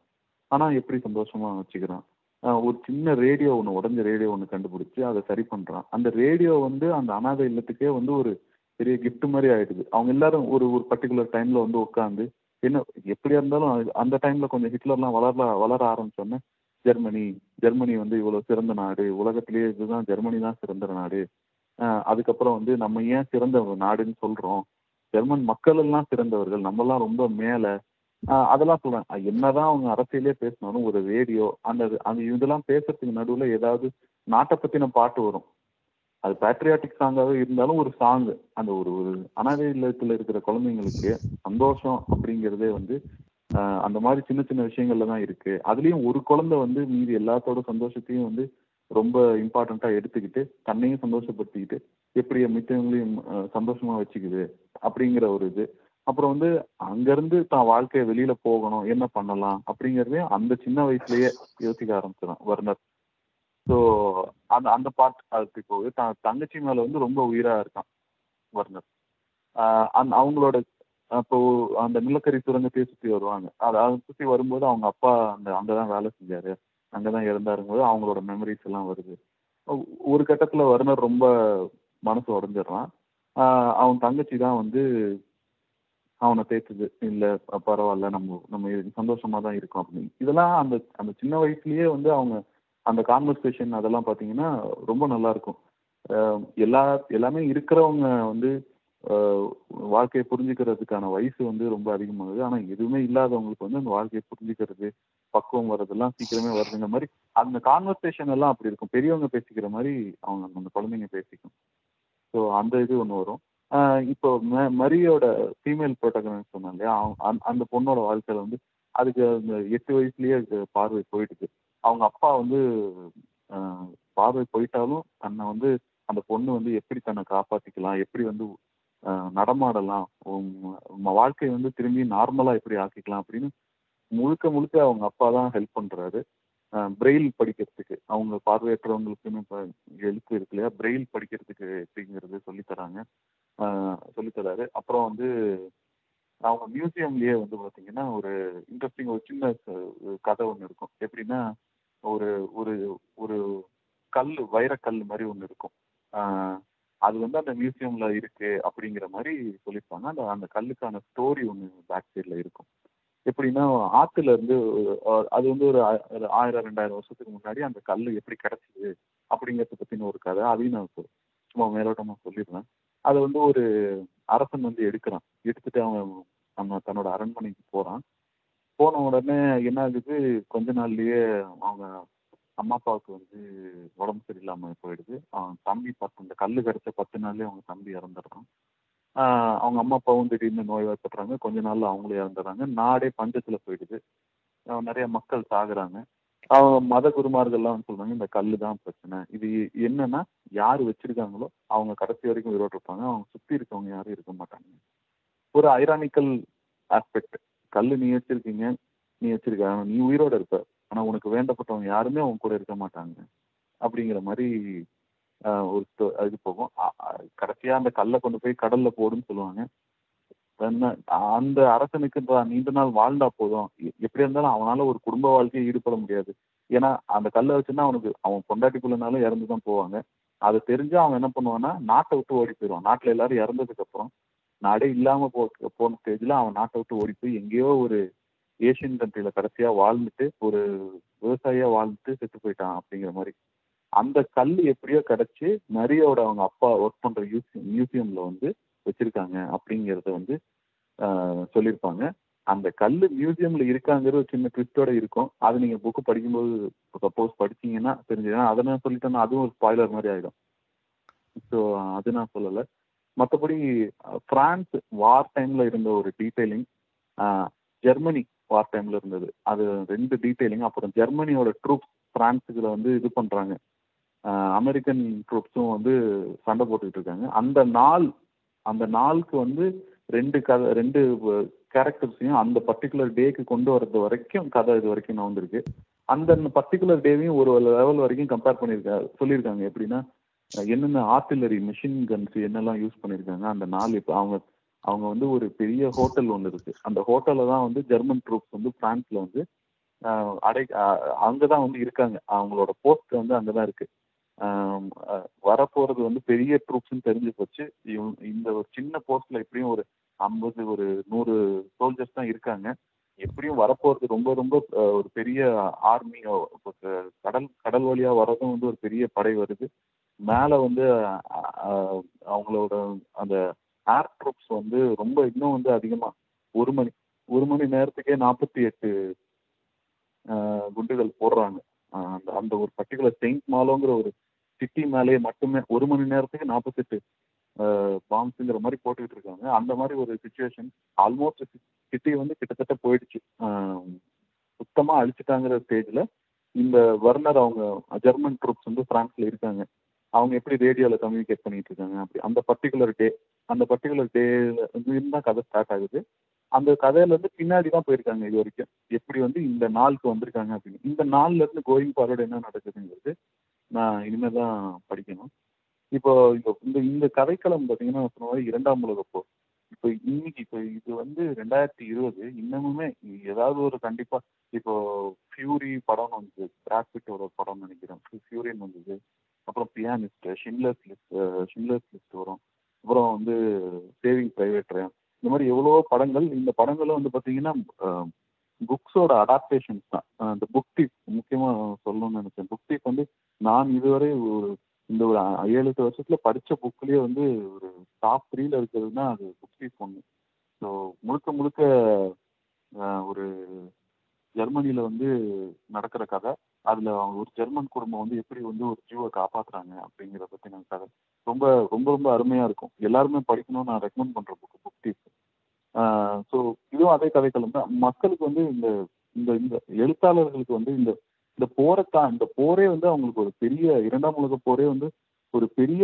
ஆனால் எப்படி சந்தோஷமா வச்சுக்கிறான்? ஒரு சின்ன ரேடியோ ஒன்று உடஞ்ச ரேடியோ ஒன்று கண்டுபிடிச்சி அதை சரி பண்ணுறான் அந்த ரேடியோ வந்து அந்த அனாதை இல்லத்துக்கே வந்து ஒரு பெரிய கிஃப்ட் மாதிரி ஆயிடுது. அவங்க எல்லாரும் ஒரு ஒரு பர்டிகுலர் டைம்ல வந்து உட்காந்து என்ன எப்படியா இருந்தாலும் அந்த டைம்ல கொஞ்சம் ஹிட்லர்லாம் வளர வளர ஆரம்பிச்சோன்னே ஜெர்மனி ஜெர்மனி வந்து இவ்வளவு சிறந்த நாடு. உலகத்திலேயே இதுதான் ஜெர்மனி தான் சிறந்த நாடு. அதுக்கப்புறம் வந்து நம்ம ஏன் சிறந்த நாடுன்னு சொல்றோம். ஜெர்மன் மக்கள் எல்லாம் சிறந்தவர்கள். நம்மலாம் ரொம்ப மேல. அதெல்லாம் சொல்றேன். என்னதான் அவங்க அரசியலே பேசினாலும் ஒரு ரேடியோ அந்த அந்த இதெல்லாம் பேசுறதுக்கு நடுவில் ஏதாவது நாட்டை பத்தின பாட்டு வரும். அது பேட்ரியாட்டிக் சாங்காகவே இருந்தாலும் ஒரு சாங் அந்த ஒரு ஒரு அனாதை இல்லத்தில் இருக்கிற குழந்தைங்களுக்கு சந்தோஷம் அப்படிங்கிறதே வந்து அந்த மாதிரி சின்ன சின்ன விஷயங்கள்ல தான் இருக்கு. அதுலயும் ஒரு குழந்தை வந்து மீதி எல்லாத்தோட சந்தோஷத்தையும் வந்து ரொம்ப இம்பார்ட்டண்ட்டாக எடுத்துக்கிட்டு தன்னையும் சந்தோஷப்படுத்திக்கிட்டு எப்படி மித்தவங்களையும் சந்தோஷமாக சந்தோஷமா வச்சுக்குது அப்படிங்கிற ஒரு இது. அப்புறம் வந்து அங்கிருந்து தான் வாழ்க்கையை வெளியில போகணும் என்ன பண்ணலாம் அப்படிங்கிறதையும் அந்த சின்ன வயசுலயே யோசிக்க ஆரம்பிச்சிடும் வர்ணர். ஸோ அந்த அந்த பார்ட் அதுக்கு போகுது. தான் தங்கச்சி மேல வந்து ரொம்ப உயிரா இருக்கான் வர்ணர். அந் அவங்களோட அப்போ அந்த நிலக்கரி சுரங்கத்தையே சுற்றி வருவாங்க. அதை அதை சுற்றி வரும்போது அவங்க அப்பா அந்த அங்கே தான் வேலை செஞ்சார். அங்கே தான் இறந்தாருங்கும்போது அவங்களோட மெமரிஸ் எல்லாம் வருது. ஒரு கட்டத்தில் வர்ணர் ரொம்ப மனசு உடஞ்சிடுறான். அவன் தங்கச்சி தான் வந்து அவனை தேத்துது. இல்லை பரவாயில்ல நம்ம நம்ம சந்தோஷமாக தான் இருக்கோம் அப்படின்னு. இதெல்லாம் அந்த அந்த சின்ன வயசுலேயே வந்து அவங்க அந்த கான்வர்சேஷன் அதெல்லாம் பார்த்தீங்கன்னா ரொம்ப நல்லாயிருக்கும் எல்லா எல்லாமே இருக்கிறவங்க வந்து வாழ்க்கையை புரிஞ்சுக்கிறதுக்கான வயசு வந்து ரொம்ப அதிகமாகுது. ஆனா எதுவுமே இல்லாதவங்களுக்கு வந்து அந்த வாழ்க்கையை புரிஞ்சுக்கிறது பக்குவம் வர்றதெல்லாம் சீக்கிரமே வருதுங்கிற மாதிரி அந்த கான்வர்சேஷன் எல்லாம் அப்படி இருக்கும். பெரியவங்க பேசிக்கிற மாதிரி அவங்க அந்த குழந்தைங்க பேசிக்கும். ஸோ அந்த இது ஒன்று வரும். இப்போ ம- மரியோட ஃபீமேல் ப்ரோட்டகனிஸ்ட் சொன்னாங்க இல்லையா? அவங்க அந்த- அந்த பொண்ணோட வாழ்க்கையில வந்து அதுக்கு அந்த எட்டு வயசுலயே அது பார்வை போயிடுது. அவங்க அப்பா வந்து பார்வை போயிட்டாலும் தன்னை வந்து அந்த பொண்ணு வந்து எப்படி தன்னை காப்பாத்திக்கலாம்? எப்படி வந்து நடமாடலாம். நம்ம வாழ்க்கையை வந்து திரும்பி நார்மலா எப்படி ஆக்கிக்கலாம் அப்படின்னு முழுக்க முழுக்க அவங்க அப்பா தான் ஹெல்ப் பண்றாரு. பிரெயில் படிக்கிறதுக்கு. அவங்க பார்வையற்றவங்களுக்குன்னு இப்போ எழுத்து இருக்கு இல்லையா? பிரெயில் படிக்கிறதுக்கு எப்படிங்கிறது சொல்லித் தராங்க. சொல்லித்தராரு அப்புறம் வந்து அவங்க மியூசியம்லயே வந்து பார்த்தீங்கன்னா ஒரு இன்ட்ரெஸ்டிங் ஒரு சின்ன கதை ஒன்று இருக்கும். எப்படின்னா ஒரு ஒரு ஒரு கல் வைரக்கல் மாதிரி ஒன்று இருக்கும். ஆஹ் அது வந்து அந்த மியூசியம்ல இருக்கு அப்படிங்கிற மாதிரி சொல்லியிருப்பாங்க. அந்த அந்த கல்லுக்கான ஸ்டோரி ஒன்று பேக் சைடில் இருக்கும். எப்படின்னா ஆத்துல இருந்து அது வந்து ஒரு ஒரு ஆயிரம் ரெண்டாயிரம் வருஷத்துக்கு முன்னாடி அந்த கல் எப்படி கிடச்சிது அப்படிங்கிறத பத்தின ஒரு கதை. அதையும் நான் சும்மா மேலோட்டமா சொல்லிடுறேன். அதை வந்து ஒரு அரசன் வந்து எடுக்கிறான். எடுத்துட்டு அவன் நம்ம தன்னோட அரண்மனைக்கு போறான். போன உடனே என்ன ஆகுது? கொஞ்ச நாள்லயே அவங்க அம்மா அப்பாவுக்கு வந்து உடம்பு சரியில்லாம போயிடுது. அவன் தம்பி பத்து இந்த கல்லு கரைச்ச பத்து நாள்லயே அவங்க தம்பி இறந்துடுறான். அவங்க அம்மா அப்பாவும் திடீர்னு நோய்வாய்ப்படுறாங்க கொஞ்ச நாள்ல அவங்களும் இறந்துடுறாங்க. நாடே பஞ்சத்துல போயிடுது. நிறைய மக்கள் சாகுறாங்க. அவங்க மத குருமார்கள்லாம் சொல்றாங்க இந்த கல்லு தான் பிரச்சனை. இது என்னன்னா யார் வச்சிருக்காங்களோ அவங்க கடைசி வரைக்கும் உயிரோடு இருப்பாங்க. அவங்க சுத்தி இருக்கவங்க யாரும் இருக்க மாட்டாங்க. ஒரு ஐரானிக்கல் ஆஸ்பெக்ட் கல் நீ வச்சிருக்கீங்க நீ வச்சிருக்க. நீ உயிரோட இருப்ப. ஆனால் உனக்கு வேண்டப்பட்டவங்க யாருமே அவங்க கூட இருக்க மாட்டாங்க. அப்படிங்கிற மாதிரி ஒரு இது போகும். கடைசியாக அந்த கல்லை கொண்டு போய் கடலில் போடுன்னு சொல்லுவாங்க. அந்த அரசனுக்கு நீண்ட நாள் வாழ்ந்தா போதும். எ- எப்படி இருந்தாலும் அவனால ஒரு குடும்ப வாழ்க்கையை ஈடுபட முடியாது. ஏன்னா அந்த கல்லை வச்சுன்னா அவனுக்கு அவன் பொண்டாட்டிக்குள்ளனாலும் இறந்து தான் போவாங்க. அதை தெரிஞ்சு அவன் என்ன பண்ணுவான்னா நாட்டை விட்டு ஓடி போயிடுவான். நாட்டுல எல்லாரும் இறந்ததுக்கு அப்புறம் நாடே இல்லாம போ போன ஸ்டேஜ்ல அவன் நாட்டை விட்டு ஓடி போய் எங்கேயோ ஒரு ஏசியன் கண்ட்ரியில் கடைசியா வாழ்ந்துட்டு ஒரு விவசாயியா வாழ்ந்துட்டு செத்து போயிட்டான் அப்படிங்கிற மாதிரி. அந்த கல் எப்படியோ கிடைச்சு நரியோட அவங்க அப்பா ஒர்க் பண்ற மியூசியம் மியூசியம்ல வந்து வச்சிருக்காங்க அப்படிங்கறத வந்து சொல்லியிருப்பாங்க. அந்த கல் மியூசியம்ல இருக்காங்கிற ஒரு சின்ன ட்விஸ்டோட இருக்கும். அது நீங்க புக்கு படிக்கும்போது சப்போஸ் படிச்சீங்கன்னா தெரிஞ்சதுன்னா அதை நான் சொல்லிட்டேன்னா அதுவும் ஒரு ஸ்பாய்லர் மாதிரி ஆயிடும். ஸோ அது நான் சொல்லலை. மற்றபடி பிரான்ஸ் வார் டைம்ல இருந்த ஒரு டீட்டெயிலிங் ஜெர்மனி வார் டைம்ல இருந்தது. அது ரெண்டு டீட்டெயிலிங் அப்புறம் ஜெர்மனியோட ட்ரூப்ஸ் பிரான்ஸுக்குள்ள வந்து இது பண்றாங்க. அமெரிக்கன் ட்ரூப்ஸும் வந்து சண்டை போட்டுக்கிட்டு இருக்காங்க. அந்த நாள் அந்த நாளுக்கு வந்து ரெண்டு கதை ரெண்டு கேரக்டர்ஸையும் அந்த பர்டிகுலர் டேக்கு கொண்டு வர்றது வரைக்கும் கதை இது வரைக்கும் நான் வந்திருக்கு அந்த பர்டிகுலர் டேவையும் ஒரு லெவல் வரைக்கும் கம்பேர் பண்ணியிருக்காங்க சொல்லியிருக்காங்க. எப்படின்னா என்னென்ன ஆர்டிலரி மிஷின் கன்ஸ் என்னெல்லாம் யூஸ் பண்ணியிருக்காங்க. அந்த நாள் இப்போ அவங்க அவங்க வந்து ஒரு பெரிய ஹோட்டல் ஒன்று இருக்கு. அந்த ஹோட்டலில் தான் வந்து ஜெர்மன் ட்ரூப்ஸ் வந்து பிரான்ஸ்ல வந்து அடை அங்கே தான் வந்து இருக்காங்க. அவங்களோட போஸ்ட் வந்து அங்கே தான் இருக்கு வரப்போகிறது வந்து பெரிய ட்ரூப்ஸ்னு தெரிஞ்சு போச்சு. இவங்க இந்த ஒரு சின்ன போஸ்ட்டில் எப்படியும் ஒரு ஐம்பது ஒரு நூறு சோல்ஜர்ஸ் தான் இருக்காங்க. எப்படியும் வரப்போகிறது ரொம்ப ரொம்ப ஒரு பெரிய ஆர்மி கடல் கடல் வழியாக வர்றதும் வந்து ஒரு பெரிய படை வருது. மேலே வந்து அவங்களோட அந்த ஏர் ட்ரூப்ஸ் வந்து ரொம்ப இன்னும் வந்து அதிகமா. ஒரு மணி ஒரு மணி நேரத்துக்கே நாற்பத்தி எட்டு குண்டுகள் போடுறாங்க. அந்த அந்த ஒரு பர்டிகுலர் செயின்ட் மாலோங்கிற ஒரு சிட்டி மேலேயே மட்டுமே ஒரு மணி நேரத்துக்கு நாற்பத்தெட்டு பாம்ஸுங்கிற மாதிரி போட்டுக்கிட்டு இருக்காங்க. அந்த மாதிரி ஒரு சுச்சுவேஷன் ஆல்மோஸ்ட் சிட்டி வந்து கிட்டத்தட்ட போயிடுச்சு. சுத்தமாக அழிச்சிட்டாங்கிற ஸ்டேஜில் இந்த வர்னர் அவங்க ஜெர்மன் ட்ரூப்ஸ் வந்து ஃப்ரான்ஸில் இருக்காங்க. அவங்க எப்படி ரேடியோவில் கம்யூனிகேட் பண்ணிட்டு இருக்காங்க? அப்படி அந்த பர்டிகுலர் டே அந்த பர்டிகுலர் டேல இருந்து தான் கதை ஸ்டார்ட் ஆகுது. அந்த கதையில இருந்து பின்னாடி தான் போயிருக்காங்க இது வரைக்கும். எப்படி வந்து இந்த நாளுக்கு வந்திருக்காங்க அப்படின்னு. இந்த நாள்ல இருந்து கோயிங் ஃபார்வர்டு என்ன நடக்குதுங்கிறது நான் இனிமேல் தான் படிக்கணும். இப்போ இப்போ இந்த இந்த கதைக்களம் பார்த்தீங்கன்னா சொன்ன மாதிரி இரண்டாம் உலகப் போர். இப்போ இன்னைக்கு இப்போ இது வந்து ரெண்டாயிரத்தி இருபது. இன்னமுமே ஏதாவது ஒரு கண்டிப்பா இப்போ ஃபியூரி படம்னு வந்தது. பிராட்பிட்டோட படம் நினைக்கிறேன். ஃபியூரின் வந்தது. அப்புறம் pianist Schindler's list Schindler's list வரும். அப்புறம் வந்து சேவிங் ப்ரைவேட் இந்த மாதிரி எவ்வளவோ படங்கள் இந்த படங்களும் வந்து பார்த்தீங்கன்னா புக்ஸோட அடாப்டேஷன்ஸ் தான். அந்த இந்த புக் டீப் முக்கியமாக சொல்லணும்னு நினைச்சேன். புக் டீப் வந்து நான் இதுவரை ஒரு இந்த ஒரு ஏழு எட்டு வருஷத்தில் படித்த புக்லேயே வந்து ஒரு டாப் த்ரீல இருக்கிறதுனா அது புக் டீப் ஒன்று ஸோ முழுக்க முழுக்க ஒரு ஜெர்மனியில் வந்து நடக்கிற கதை. அதுல அவங்க ஒரு ஜெர்மன் குடும்பம் வந்து எப்படி வந்து ஒரு ஜீவை காப்பாத்துறாங்க அப்படிங்கிறத பத்தின கதை ரொம்ப ரொம்ப ரொம்ப அருமையா இருக்கும். எல்லாருமே படிக்கணும்னு நான் ரெக்கமெண்ட் பண்ற புக் புக் டிப் ஸோ இதுவும் அதே கதைக்களம் தான். மக்களுக்கு வந்து இந்த இந்த இந்த எழுத்தாளர்களுக்கு வந்து இந்த இந்த போரை தான் இந்த போரே வந்து அவங்களுக்கு ஒரு பெரிய இரண்டாம் உலக போரே வந்து ஒரு பெரிய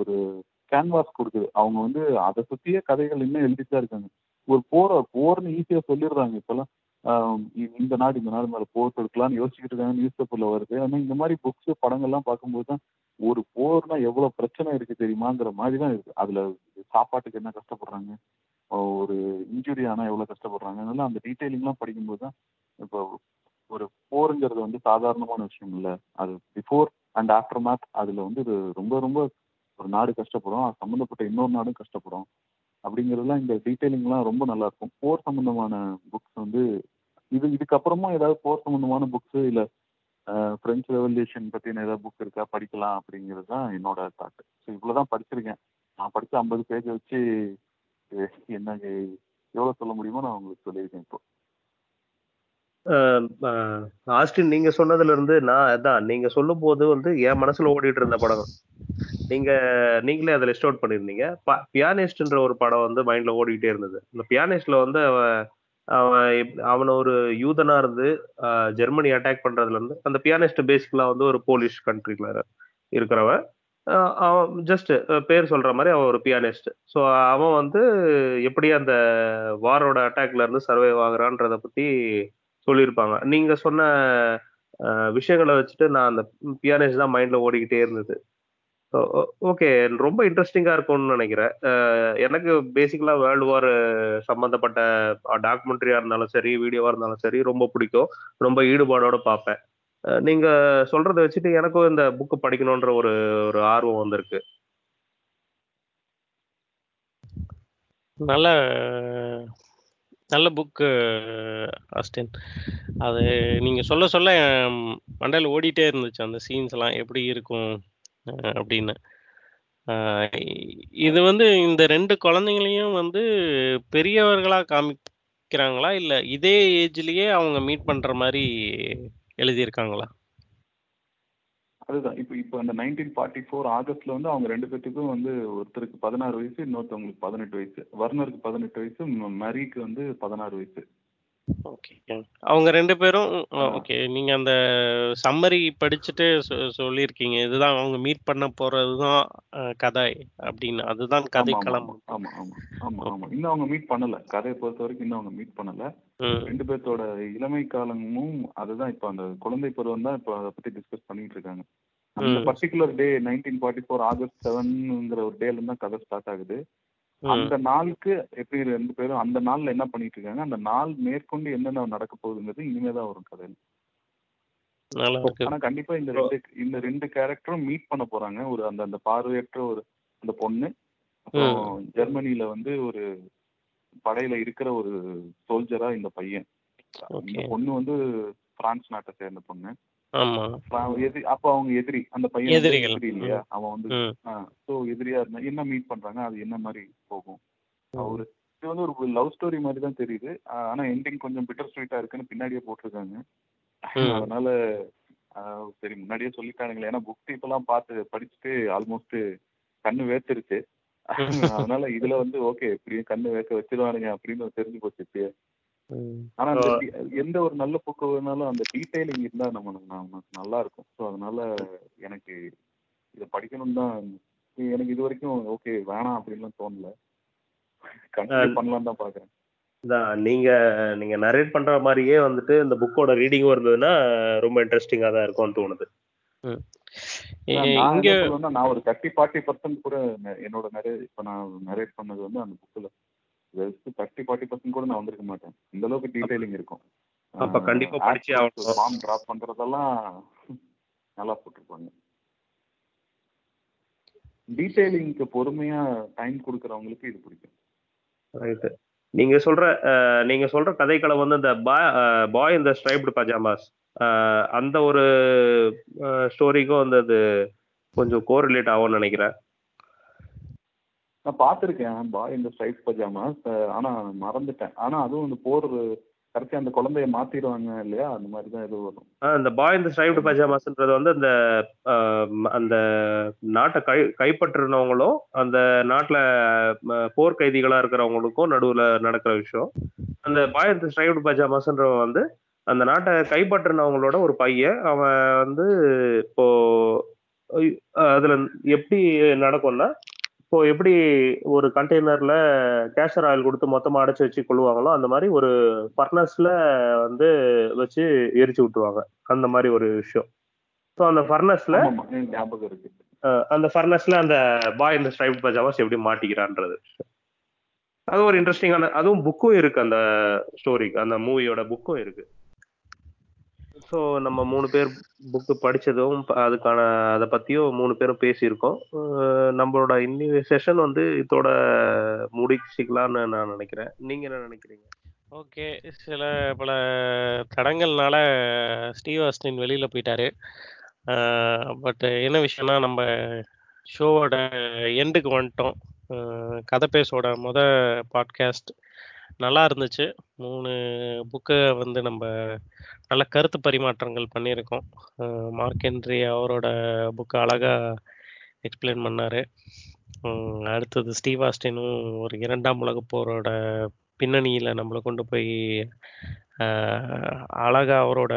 ஒரு கேன்வாஸ் கொடுக்குது. அவங்க வந்து அதை சுத்தியே கதைகள் இன்னும் எழுதிட்டு தான் இருக்காங்க. ஒரு போரை போர்னு ஈஸியா சொல்லிடுறாங்க இப்பெல்லாம். இந்த நாடு இந்த நாடு மேலே போர் தொடுக்கலாம்னு யோசிச்சுட்டு இருக்காங்க நியூஸ் பேப்பரில் வருது. ஆனால் இந்த மாதிரி புக்ஸு படங்கள்லாம் பார்க்கும்போது தான் ஒரு போர்னால் எவ்வளோ பிரச்சனை இருக்குது தெரியுமாங்கிற மாதிரி தான் இருக்குது அதில் சாப்பாட்டுக்கு என்ன கஷ்டப்படுறாங்க? ஒரு இன்ஜுரி ஆனால் எவ்வளோ கஷ்டப்படுறாங்க? அதனால அந்த டீட்டெயிலிங்லாம் படிக்கும்போது தான் இப்போ ஒரு போருங்கிறது வந்து சாதாரணமான விஷயம் இல்லை. அது பிஃபோர் அண்ட் ஆஃப்டர் மேத் அதில் வந்து இது ரொம்ப ரொம்ப ஒரு நாடு கஷ்டப்படும். அது சம்மந்தப்பட்ட இன்னொரு நாடும் கஷ்டப்படும். அப்படிங்கிறதுலாம் இந்த டீட்டெயிலிங்லாம் ரொம்ப நல்லா இருக்கும். போர் சம்மந்தமான புக்ஸ் வந்து இது இதுக்கப்புறமா ஏதாவது போர் சம்பந்தமான புக்ஸ் இல்ல ஃப்ரெஞ்ச் ரெவல்யூஷன் பத்தின ஏதாவது புக் இருக்கா? படிக்கலாம் அப்படிங்கிறது தான் என்னோட தாட் ஸோ இவ்வளவுதான் படிச்சிருக்கேன். நான் படிச்ச ஐம்பது பேஜ் வச்சு என்ன எவ்வளவு சொல்ல முடியுமோ நான் உங்களுக்கு சொல்லியிருக்கேன் இப்போ. ஆஸ்டின் நீங்க சொன்னதுல இருந்து நான் அதான் நீங்க சொல்லும் போது வந்து என் மனசுல ஓடிட்டு இருந்த படம் நீங்க நீங்களே அதை லிஸ்ட் அவுட் பண்ணிருந்தீங்க பியானிஸ்ட்ன்ற ஒரு படம் வந்து மைண்ட்ல ஓடிக்கிட்டே இருந்தது. இந்த பியானிஸ்ட்ல வந்து அவன் எப்- அவன ஒரு யூதனா இருந்து ஜெர்மனி அட்டாக் பண்றதுல இருந்து அந்த பியானிஸ்ட் பேசிக்கலா வந்து ஒரு போலிஷ் கண்ட்ரில இருக்கிறவன். அவன் ஜஸ்ட் பேர் சொல்ற மாதிரி அவன் ஒரு பியானிஸ்ட் ஸோ அவன் வந்து எப்படி அந்த வாரோட அட்டாக்ல இருந்து சர்வைவ் ஆகுறான்றத பத்தி சொல்லியிருப்பாங்க. நீங்க சொன்ன விஷயங்களை வச்சுட்டு நான் அந்த பியானிஸ்ட் தான் மைண்ட்ல ஓடிக்கிட்டே இருந்தது. ஓகே ரொம்ப இன்ட்ரெஸ்டிங்கா இருக்கும்னு நினைக்கிறேன். எனக்கு பேசிக்கலா வேர்ல்டு வார் சம்பந்தப்பட்ட டாக்குமெண்ட்ரியா இருந்தாலும் சரி வீடியோவா இருந்தாலும் சரி ரொம்ப பிடிக்கும். ரொம்ப ஈடுபாடோட பார்ப்பேன். அஹ், நீங்க சொல்றதை வச்சுட்டு எனக்கும் இந்த புக் படிக்கணும்ன்ற ஒரு ஒரு ஆர்வம் வந்திருக்கு. நல்ல நல்ல புக்கு அஸ்டின் அது நீங்க சொல்ல சொல்ல என் மண்டையில ஓடிட்டே இருந்துச்சு. அந்த சீன்ஸ் எல்லாம் எப்படி இருக்கும்? அப்படின்னு. இது வந்து இந்த ரெண்டு குழந்தைங்களையும் வந்து பெரியவர்களா காமிக்கிறாங்களா? இல்ல இதே ஏஜ்லயே அவங்க மீட் பண்ற மாதிரி எழுதியிருக்காங்களா? அதுதான். இப்போ இப்போ அந்த நைன்டீன் ஃபார்ட்டி ஃபோர் ஆகஸ்ட்ல வந்து அவங்க ரெண்டு பேத்துக்கும் வந்து ஒருத்தருக்கு பதினாறு வயசு இன்னொருத்தவங்களுக்கு பதினெட்டு வயசு. வர்னருக்கு பதினெட்டு வயசு ம- மரிக்கு வந்து பதினாறு வயசு. அவங்க ரெண்டு பேரும் ஆ. ஓகே நீங்க அந்த சம்மரி படிச்சுட்டு சொ- சொல்லியிருக்கீங்க. இதுதான் அவங்க மீட் பண்ண போறதுதான் அஹ், கதை அப்படின்னு. அதுதான் ஆமா கதைக்களம் ஆமா ஆமா. ஆமா ஆமா இன்னும் அவங்க மீட் பண்ணல. கதையை பொறுத்த வரைக்கும் இன்னும் அவங்க மீட் பண்ணல. ம், ரெண்டு பேர்த்தோட இளமை காலமும் அதுதான் இப்போ அந்த குழந்தை பருவம் தான் இப்போ அதை பத்தி டிஸ்கஸ் பண்ணிட்டு இருக்காங்க. அந்த ம். Day nineteen forty four August செவன்ங்கிற ஒரு டேல இருந்து தான் கதை ஸ்டார்ட் ஆகுது. அந்த நாளுக்கு எப்படி ரெண்டு பேரும் அந்த நாள்ல என்ன பண்ணிட்டு இருக்காங்க அந்த நாள் மேற்கொண்டு என்னென்ன நடக்க போகுதுங்கிறது இனிமே தான் வரும் கதை ஆனா கண்டிப்பா இந்த ரெண்டு இந்த ரெண்டு கேரக்டரும் மீட் பண்ண போறாங்க. ஒரு அந்த அந்த பார்வையற்ற ஒரு அந்த பொண்ணு ஜெர்மனில வந்து ஒரு படையில இருக்கிற ஒரு சோல்ஜரா இந்த பையன். இந்த பொண்ணு வந்து பிரான்ஸ் நாட்டை சேர்ந்த பொண்ணு. அப்ப அவங்க எதிரி அந்த பையன். எதிரி இல்லையா? அவன் வந்து சோ எதிரியா இருந்தா என்ன மீட் பண்றாங்க? அது என்ன மாதிரி போகும். அவரு இது வந்து ஒரு லவ் ஸ்டோரி மாதிரி தான் தெரியுது. ஆனா எண்டிங் கொஞ்சம் பிட்டர் ஸ்வீட்டா இருக்குன்னு பின்னாடியே போட்டிருக்காங்க. அதனால சரி முன்னாடியே சொல்லிட்டானுங்களே. ஏன்னா புக் இப்பெல்லாம் பார்த்து படிச்சுட்டு ஆல்மோஸ்ட் கண்ணு வேர்த்துருச்சு. அதனால இதுல வந்து ஓகே இப்படியும் கண்ணு வேர்க்க வச்சிருவானுங்க அப்படின்னு தெரிஞ்சு போச்சு இப்பயே. ஆனா எந்த ஒரு நல்ல புக்கு வேணாலும் அந்த டீடைலிங் இருந்தா நம்ம நமக்கு நல்லா இருக்கும். ஸோ அதனால எனக்கு இதை படிக்கணும் தான் எனக்கு இது வரைக்கும் ஓகே வேணாம் அப்படின்லாம் தோணல. கண்டினியூ பண்ணலாம் தான் பாக்குறேன். தான் நீங்க நீங்க நரேட் பண்ற மாதிரியே வந்துட்டு இந்த புக்கோட ரீடிங்கும் இருந்ததுன்னா ரொம்ப இன்ட்ரெஸ்டிங்கா தான் இருக்கும்னு தோணுது. இங்க நான் ஒரு தேர்ட்டி ஃபார்ட்டி பர்சன்ட் கூட என்னோட நிறைய இப்போ நான் நரேட் பண்ணது வந்து அந்த புக்கில் தேர்ட்டி ஃபார்ட்டி பர்சன்ட் கூட நான் வந்திருக்க மாட்டேன். இந்த அளவுக்கு டீடைலிங் இருக்கும். அப்ப கண்டிப்பா படிச்சே ஆகணும். டிராப் பண்றதெல்லாம் நல்லா போட்டிருப்பாங்க. டீடைலிங்க்கு பொறுமையா டைம் கொடுக்கறவங்களுக்கு இது பிடிக்கும். ரைட்டு நீங்க சொல்ற நீங்க சொல்ற கதைக்களம் வந்து இந்த பாய் இந்த ஸ்ட்ரைப்டு பஜாமாஸ் அந்த ஒரு ஸ்டோரிக்கும் வந்து அது கொஞ்சம் கோரிலேட் ஆகும்னு நினைக்கிறேன். நான் பார்த்துருக்கேன் பாய் இந்த ஸ்ட்ரைப் பஜாமாஸ் ஆனா மறந்துட்டேன். ஆனா அதுவும் இந்த போர் கடைசி அந்த குழந்தைய மாத்திடுவாங்க இல்லையா? அந்த மாதிரி தான் எதுவும் வரும். ஆஹ் இந்த பாய் இந்த ஸ்ட்ரைப்டு பஜாமாஸ்ன்றது வந்து அந்த ஆஹ் அந்த நாட்டை கை கைப்பற்றினவங்களும் அந்த நாட்டில் போர் இருக்கிறவங்களுக்கும் நடுவுல நடக்கிற விஷயம். அந்த பாய் இந்த ஸ்ட்ரைப்டு பஜாமாஸ்ன்றவன் வந்து அந்த நாட்டை கைப்பற்றினவங்களோட ஒரு பையன். அவன் வந்து இப்போ அதுல எப்படி நடக்கும்னா இப்போ எப்படி ஒரு கண்டெய்னர்ல கேஷர் ஆயில் கொடுத்து மொத்தமா அடைச்சு வச்சு கொள்ளுவாங்களோ அந்த மாதிரி ஒரு ஃபர்னஸ்ல வந்து வச்சு எரிச்சு விட்டுருவாங்க. அந்த மாதிரி ஒரு விஷயம். ஸோ அந்த ஃபர்னஸ்ல ஞாபகம் இருக்கு. அந்த ஃபர்னஸ்ல அந்த பாய் இந்த ஸ்ட்ரைப் பஜாவாஸ் எப்படி மாட்டிக்கிறான்றது. அது ஒரு இன்ட்ரெஸ்டிங்கான அதுவும் புக்கும் இருக்கு அந்த ஸ்டோரிக்கு அந்த மூவியோட புக்கும் இருக்கு. ஸோ நம்ம மூணு பேர் புக்கு படிச்சதும் ப- அதுக்கான அதை பத்தியும் மூணு பேரும் பேசியிருக்கோம். நம்மளோட இன்னி செஷன் வந்து இதோட முடிச்சுக்கலாம்னு நான் நினைக்கிறேன். நீங்க என்ன நினைக்கிறீங்க? ஓகே. சில பல தடங்கள்னால ஸ்டீவ் ஆஸ்டின் வெளியில் போயிட்டாரு. பட் என்ன விஷயம்னா நம்ம ஷோவோட எண்டுக்கு வந்துட்டோம். கதை பேசோட முத பாட்காஸ்ட் நல்லா இருந்துச்சு. மூணு புக்கை வந்து நம்ம நல்ல கருத்து பரிமாற்றங்கள் பண்ணியிருக்கோம். அஹ் மார்க் அவரோட புக்கை அழகாக எக்ஸ்பிளைன் பண்ணார். அடுத்தது ஸ்டீவ் ஆஸ்டினும் ஒரு இரண்டாம் உலக போரோட பின்னணியில் நம்மளை கொண்டு போய் அழகாக அவரோட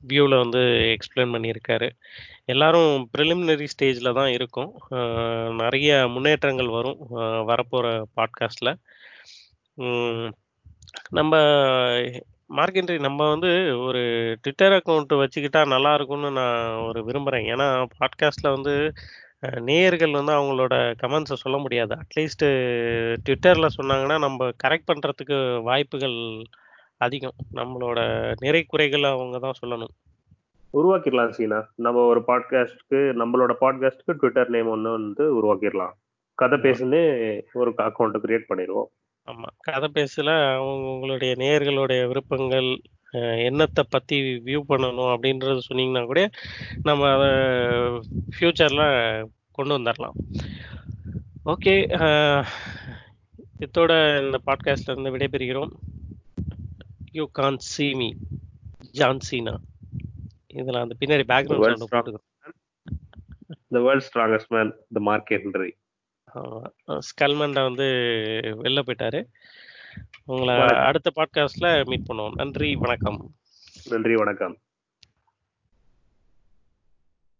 வியூவில் வந்து எக்ஸ்பிளைன் பண்ணியிருக்காரு. எல்லாரும் ப்ரிலிமினரி ஸ்டேஜில் தான் இருக்கும். நிறைய முன்னேற்றங்கள் வரும் வரப்போகிற பாட்காஸ்டில் நம்ம மார்க்கெண்ட்ரி நம்ம வந்து ஒரு ட்விட்டர் அக்கௌண்ட் வச்சுக்கிட்டா நல்லா இருக்கும்னு நான் ஒரு விரும்புகிறேன் ஏன்னா பாட்காஸ்ட்டில் வந்து நேயர்கள் வந்து அவங்களோட கமெண்ட்ஸை சொல்ல முடியாது. அட்லீஸ்ட் ட்விட்டரில் சொன்னாங்கன்னா நம்ம கரெக்ட் பண்ணுறதுக்கு வாய்ப்புகள் அதிகம். நம்மளோட நிறை குறைகளை அவங்க தான் சொல்லணும். உருவாக்கிடலாம் சீனா. நம்ம ஒரு பாட்காஸ்ட்க்கு நம்மளோட பாட்காஸ்ட்க்கு ட்விட்டர் நேம் ஒன்று வந்து உருவாக்கிடலாம். கதை பேசுன்னு ஒரு அக்கௌண்ட் கிரியேட் பண்ணிடுவோம். ஆமாம் கதை பேசல. அவங்க உங்களுடைய நேயர்களுடைய விருப்பங்கள் என்னத்தை பற்றி வியூ பண்ணணும் அப்படின்றது சொன்னீங்கன்னா கூட நம்ம அதை ஃப்யூச்சரில் கொண்டு வந்துடலாம் ஓகே. இதோட இந்த பாட்காஸ்ட்ல இருந்து விடைபெறுகிறோம். You can see me John Cena இதில் அந்த பின்னாடி பேக்ரவுண்ட் World's சவுண்ட் போட்டுக்கிறோம் the world strongest man the Mark Henry ஸ்கல்மண்டா வந்து வெளில போயிட்டாரு. உங்களை. அடுத்த பாட்காஸ்ட்ல மீட் பண்ணுவோம். நன்றி வணக்கம். நன்றி வணக்கம்.